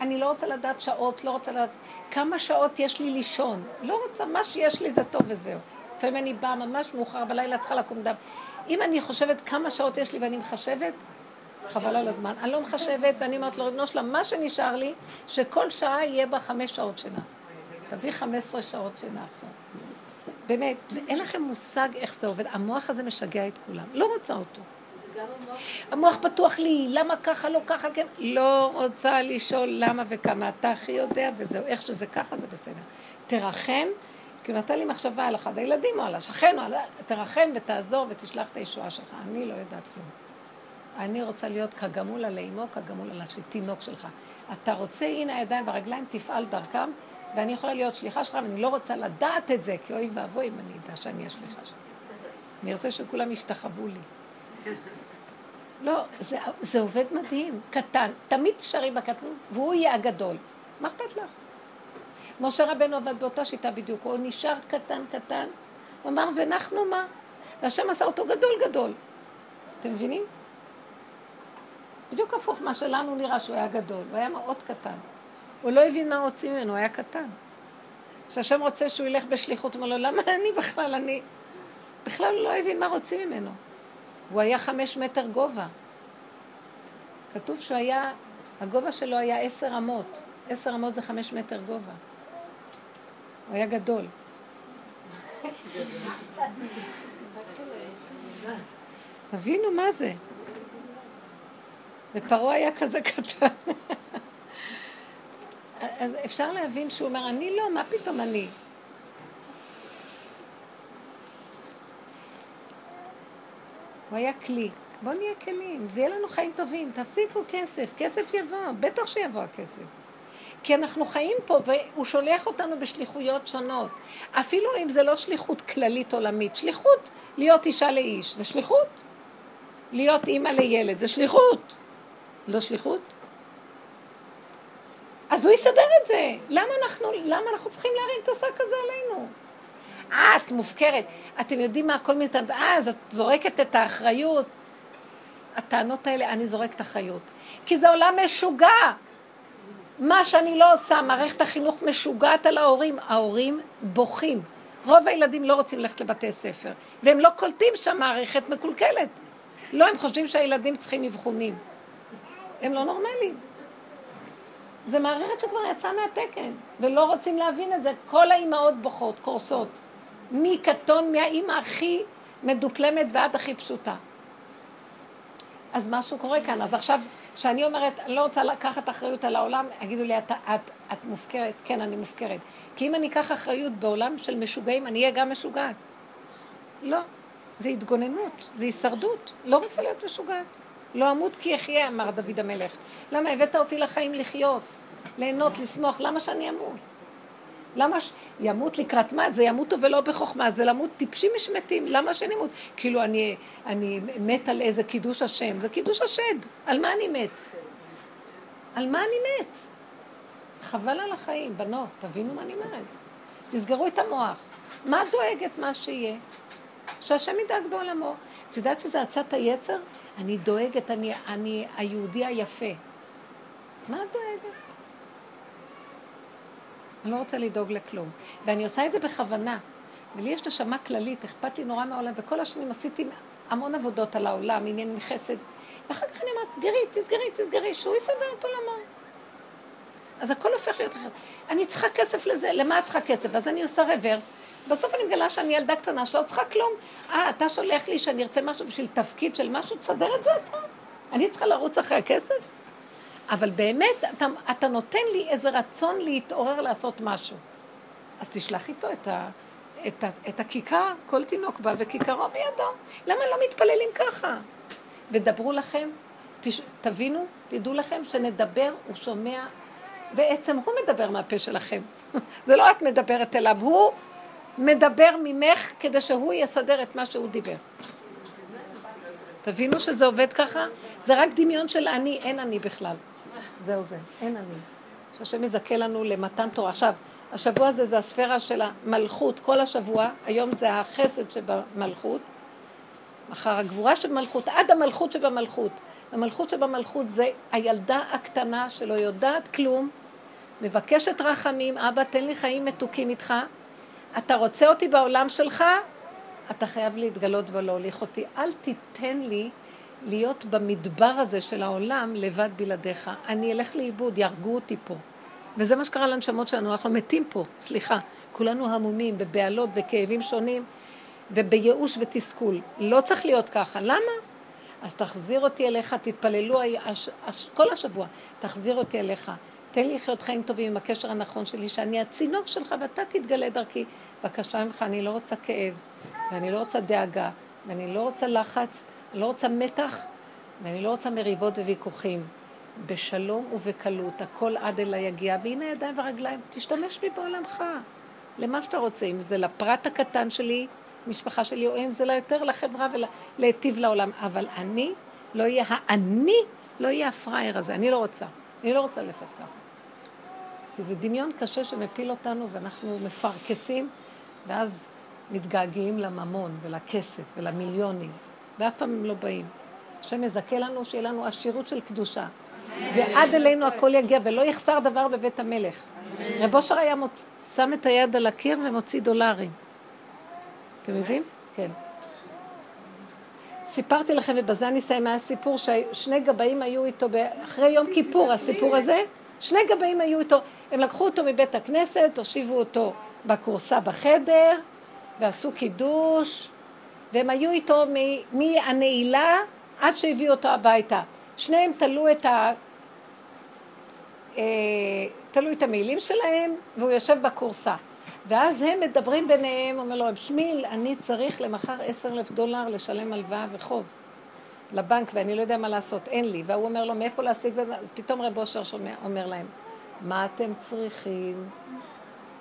אני לא רוצה לדעת שעות, לא רוצה לדעת כמה שעות יש לי לישון. לא רוצה, מה שיש לי זה טוב וזהו. לפעמים אני באה ממש מאוחר בלילה, צריכה לקום דם. אם אני חושבת כמה שעות יש לי ואני מחשבת, חבל על הזמן. אני לא מחשבת, ואני אומרת לו, ריבונו שלם, מה שנשאר לי, שכל שעה יהיה בה חמש שעות שינה. תביא חמש עשרה שעות שינה עכשיו. באמת, אין לכם מושג איך זה עובד. המוח הזה משגע את כולם. לא רוצה אותו. המוח פתוח לי, למה ככה, לא ככה, כן? לא רוצה לשאול למה וכמה. אתה הכי יודע, וזהו, איך שזה ככה, זה בסדר. תרחם, כי הוא נתן לי מחשבה על אחד הילדים או על השכן, או על... תרחם ותעזור ותשלח את הישועה שלך. אני לא יודעת כלום. אני רוצה להיות כגמול על אימו, כגמול על נפשי, תינוק שלך. אתה רוצה, הנה הידיים והרגליים, תפעל דרכם, ואני יכולה להיות שליחה שלך, ואני לא רוצה לדעת את זה, כי אוי ואבוי אם אני אדע שאני השליחה שלך. אני רוצה שכולם ישתחוו לי. לא, זה, זה עובד מדהים, קטן. תמיד תשארי בקטנות, והוא יהיה הגדול. מה אכפת לך? משה רבנו עבד באותה שיטה בדיוק, הוא נשאר קטן קטן, הוא אמר, ואנחנו מה? והשם עשה אותו גדול גדול. אתם מבינים? בדיוק הפוך מה שלנו נראה שהוא היה גדול, הוא היה מאוד קטן. הוא לא הבין מה רוצים ממנו, הוא היה קטן. כשהשם רוצה שהוא ילך בשליחות, הוא אומר לו, למה אני בכלל, אני... בכלל לא הבין מה רוצים ממנו. הוא היה חמש מטר גובה. כתוב שהוא היה, הגובה שלו היה עשר אמות. עשר אמות זה חמש מטר גובה. הוא היה גדול. תבינו מה זה. ופרעה היה כזה קטן. אז אפשר להבין שהוא אומר, אני לא, מה פתאום אני? הוא היה כלי. בואו נהיה כלים, זה יהיה לנו חיים טובים, תפסיקו כסף, כסף יבוא, בטח שיבוא הכסף. כי אנחנו חיים פה, והוא שולח אותנו בשליחויות שונות. אפילו אם זה לא שליחות כללית עולמית, שליחות להיות אישה לאיש, זה שליחות. להיות אימא לילד, זה שליחות. לא שליחות? אז הוא יסדר את זה. למה אנחנו, למה אנחנו צריכים להרים את השק הזה עלינו? את מופקרת. אתם יודעים מה, כל מיני טענות, אה, אז את זורקת את האחריות. הטענות האלה, אני זורקת אחריות. כי זה עולם משוגע. מה שאני לא עושה, מערכת החינוך משוגעת על ההורים. ההורים בוכים. רוב הילדים לא רוצים ללכת לבתי ספר, והם לא קולטים שהמערכת מקולקלת. לא, הם חושבים שהילדים צריכים אבחונים. הם לא נורמליים. זה מערכת שכבר יצאה מהתקן, ולא רוצים להבין את זה. כל האימהות בוכות, קורסות. מקטון, מהאימא הכי מדופלמת ועד הכי פשוטה. אז משהו קורה כאן. אז עכשיו, כשאני אומרת, אני לא רוצה לקחת אחריות על העולם, יגידו לי, את, את, את מופקרת. כן, אני מופקרת. כי אם אני אקח אחריות בעולם של משוגעים, אני אהיה גם משוגעת. לא. זה התגוננות, זה הישרדות. לא רוצה להיות משוגעת. לא אמות כי אחיה, אמר דוד המלך. למה הבאת אותי לחיים לחיות, ליהנות, לשמוח? למה שאני אמות? למה ש... ימות לקראת מה? זה ימותו ולא בחוכמה, זה למות טיפשים משמטים, למה שאני אמות? כאילו אני, אני מת על איזה קידוש השם, זה קידוש השד, על מה אני מת? על מה אני מת? חבל על החיים, בנות, תבינו מה אני אומרת. תסגרו את המוח. מה דואגת מה שיהיה? שהשם ידאג בעולמו. את יודעת שזה עצת היצר? אני דואגת, אני, אני היהודי היפה. מה את דואגת? אני לא רוצה לדאוג לכלום. ואני עושה את זה בכוונה. ולי יש נשמה כללית, אכפת לי נורא מהעולם, וכל השנים עשיתי המון עבודות על העולם, עניינים חסד. ואחר כך אני אומרת, תסגרי, תסגרי, תסגרי, שהוא יסדר את עולמו. אז הכל הופך להיות אחר. אני צריכה כסף לזה, למה את צריכה כסף? אז אני עושה רוורס. בסוף אני מגלה שאני ילדה קטנה שלא צריכה כלום. אה, אתה שולח לי שאני ארצה משהו בשביל תפקיד של משהו, תסדר את זה אתה. אני צריכה לרוץ אחרי הכסף? אבל באמת, אתה, אתה נותן לי איזה רצון להתעורר לעשות משהו. אז תשלח איתו את, ה, את, ה, את הכיכר, כל תינוק בא וכיכרו בידו. למה לא מתפללים ככה? ודברו לכם, תש, תבינו, תדעו לכם שנדבר, הוא שומע, בעצם הוא מדבר מהפה שלכם. זה לא את מדברת אליו, הוא מדבר ממך כדי שהוא יסדר את מה שהוא דיבר. תבינו שזה עובד ככה? זה רק דמיון של אני, אין אני בכלל. זהו זה, אין אני. שהשם יזכה לנו למתן תורה. עכשיו, השבוע הזה זה הספירה של המלכות, כל השבוע, היום זה החסד שבמלכות, מחר הגבורה שבמלכות, עד המלכות שבמלכות. המלכות שבמלכות זה הילדה הקטנה שלא יודעת כלום, מבקשת רחמים, אבא תן לי חיים מתוקים איתך, אתה רוצה אותי בעולם שלך, אתה חייב להתגלות ולהוליך אותי. אל תיתן לי להיות במדבר הזה של העולם לבד בלעדיך. אני אלך לאיבוד, יהרגו אותי פה. וזה מה שקרה לנשמות שלנו, אנחנו מתים פה, סליחה. כולנו המומים ובהלות וכאבים שונים ובייאוש ותסכול. לא צריך להיות ככה. למה? אז תחזיר אותי אליך, תתפללו הש, הש, כל השבוע, תחזיר אותי אליך. תן לי לחיות חיים טובים עם הקשר הנכון שלי, שאני הצינור שלך ואתה תתגלה דרכי. בבקשה ממך, אני לא רוצה כאב, ואני לא רוצה דאגה, ואני לא רוצה לחץ, אני לא רוצה מתח, ואני לא רוצה מריבות וויכוחים. בשלום ובקלות, הכל עד אליי יגיע, והנה ידיים ורגליים, תשתמש בי בעולמך, למה שאתה רוצה, אם זה לפרט הקטן שלי, משפחה שלי, או אם זה ליותר לחברה ולהיטיב לעולם, אבל אני לא אהיה, האני לא יהיה הפראייר הזה, אני לא רוצה, אני לא רוצה ללכת ככה. כי זה דמיון קשה שמפיל אותנו ואנחנו מפרכסים, ואז מתגעגעים לממון ולכסף ולמיליונים, ואף פעם הם לא באים. השם מזכה לנו שיהיה לנו עשירות של קדושה. ועד אלינו הכל יגיע, ולא יחסר דבר בבית המלך. רב אושר היה מוצ... שם את היד על הקיר ומוציא דולרים. אתם יודעים? כן. סיפרתי לכם, ובזה אני אסיים, היה סיפור ששני גבאים היו איתו, אחרי יום כיפור, הסיפור הזה, שני גבאים היו איתו, הם לקחו אותו מבית הכנסת, הושיבו אותו בכורסה בחדר, ועשו קידוש, והם היו איתו מהנעילה עד שהביאו אותו הביתה. שניהם תלו את ה... אה, תלו את המעילים שלהם, והוא יושב בכורסה. ואז הם מדברים ביניהם, אומר לו, רב שמיל, אני צריך למחר עשר אלף דולר לשלם הלוואה וחוב לבנק, ואני לא יודע מה לעשות, אין לי. והוא אומר לו, מאיפה להשיג? אז פתאום רב אושר אומר להם, מה אתם צריכים?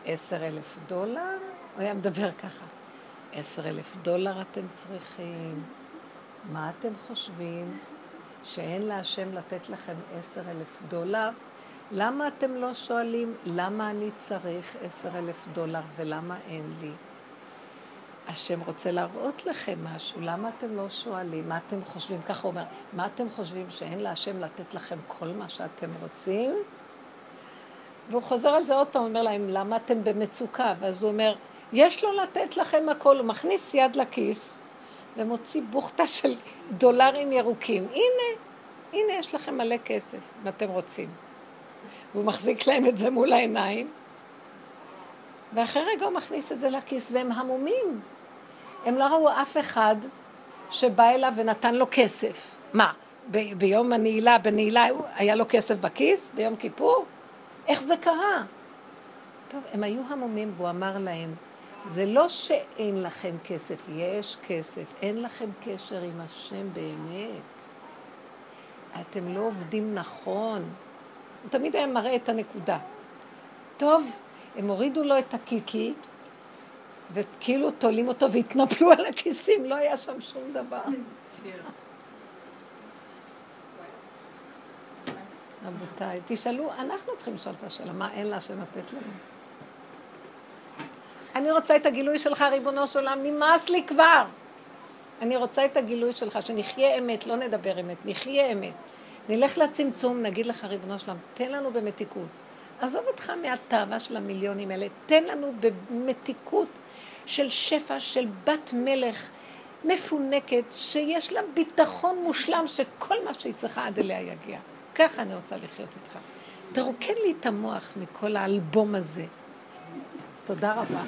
עשר אלף דולר? הוא היה מדבר ככה. עשר אלף דולר אתם צריכים? מה אתם חושבים? שאין להשם לתת לכם עשר אלף דולר? למה אתם לא שואלים למה אני צריך עשר אלף דולר ולמה אין לי? השם רוצה להראות לכם משהו, למה אתם לא שואלים? מה אתם חושבים? ככה הוא אומר, מה אתם חושבים שאין להשם לתת לכם כל מה שאתם רוצים? והוא חוזר על זה עוד פעם, אומר להם, למה אתם במצוקה? ואז הוא אומר, יש לו לתת לכם הכל, הוא מכניס יד לכיס ומוציא בוכטה של דולרים ירוקים. הנה, הנה יש לכם מלא כסף, אם אתם רוצים. והוא מחזיק להם את זה מול העיניים, ואחרי רגע הוא מכניס את זה לכיס, והם המומים. הם לא ראו אף אחד שבא אליו ונתן לו כסף. מה, ב- ביום הנעילה, בנעילה היה לו כסף בכיס? ביום כיפור? איך זה קרה? טוב, הם היו המומים, והוא אמר להם, זה לא שאין לכם כסף, יש כסף, אין לכם קשר עם השם באמת. אתם לא עובדים נכון. הוא תמיד היה מראה את הנקודה. טוב, הם הורידו לו את הקיטל, וכאילו תולים אותו והתנפלו על הכיסים, לא היה שם שום דבר. רבותיי, תשאלו, אנחנו צריכים לשאול את השאלה, מה אין לה לתת לנו? אני רוצה את הגילוי שלך, ריבונו של עולם, נמאס לי כבר. אני רוצה את הגילוי שלך, שנחיה אמת, לא נדבר אמת, נחיה אמת. נלך לצמצום, נגיד לך, ריבונו שלם, תן לנו במתיקות. עזוב אותך מהתאווה של המיליונים האלה, תן לנו במתיקות של שפע, של בת מלך מפונקת, שיש לה ביטחון מושלם שכל מה שהיא צריכה עד אליה יגיע. ככה אני רוצה לחיות איתך. תרוקן לי את המוח מכל האלבום הזה. תודה רבה.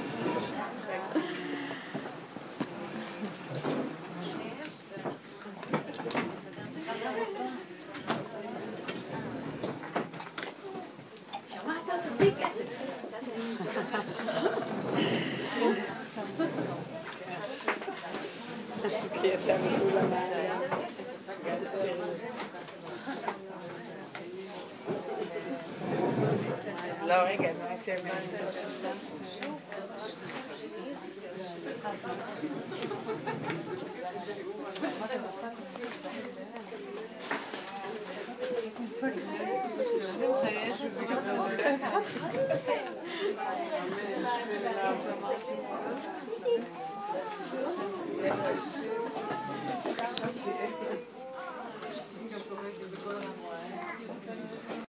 לא, רגע, נעשה מה זה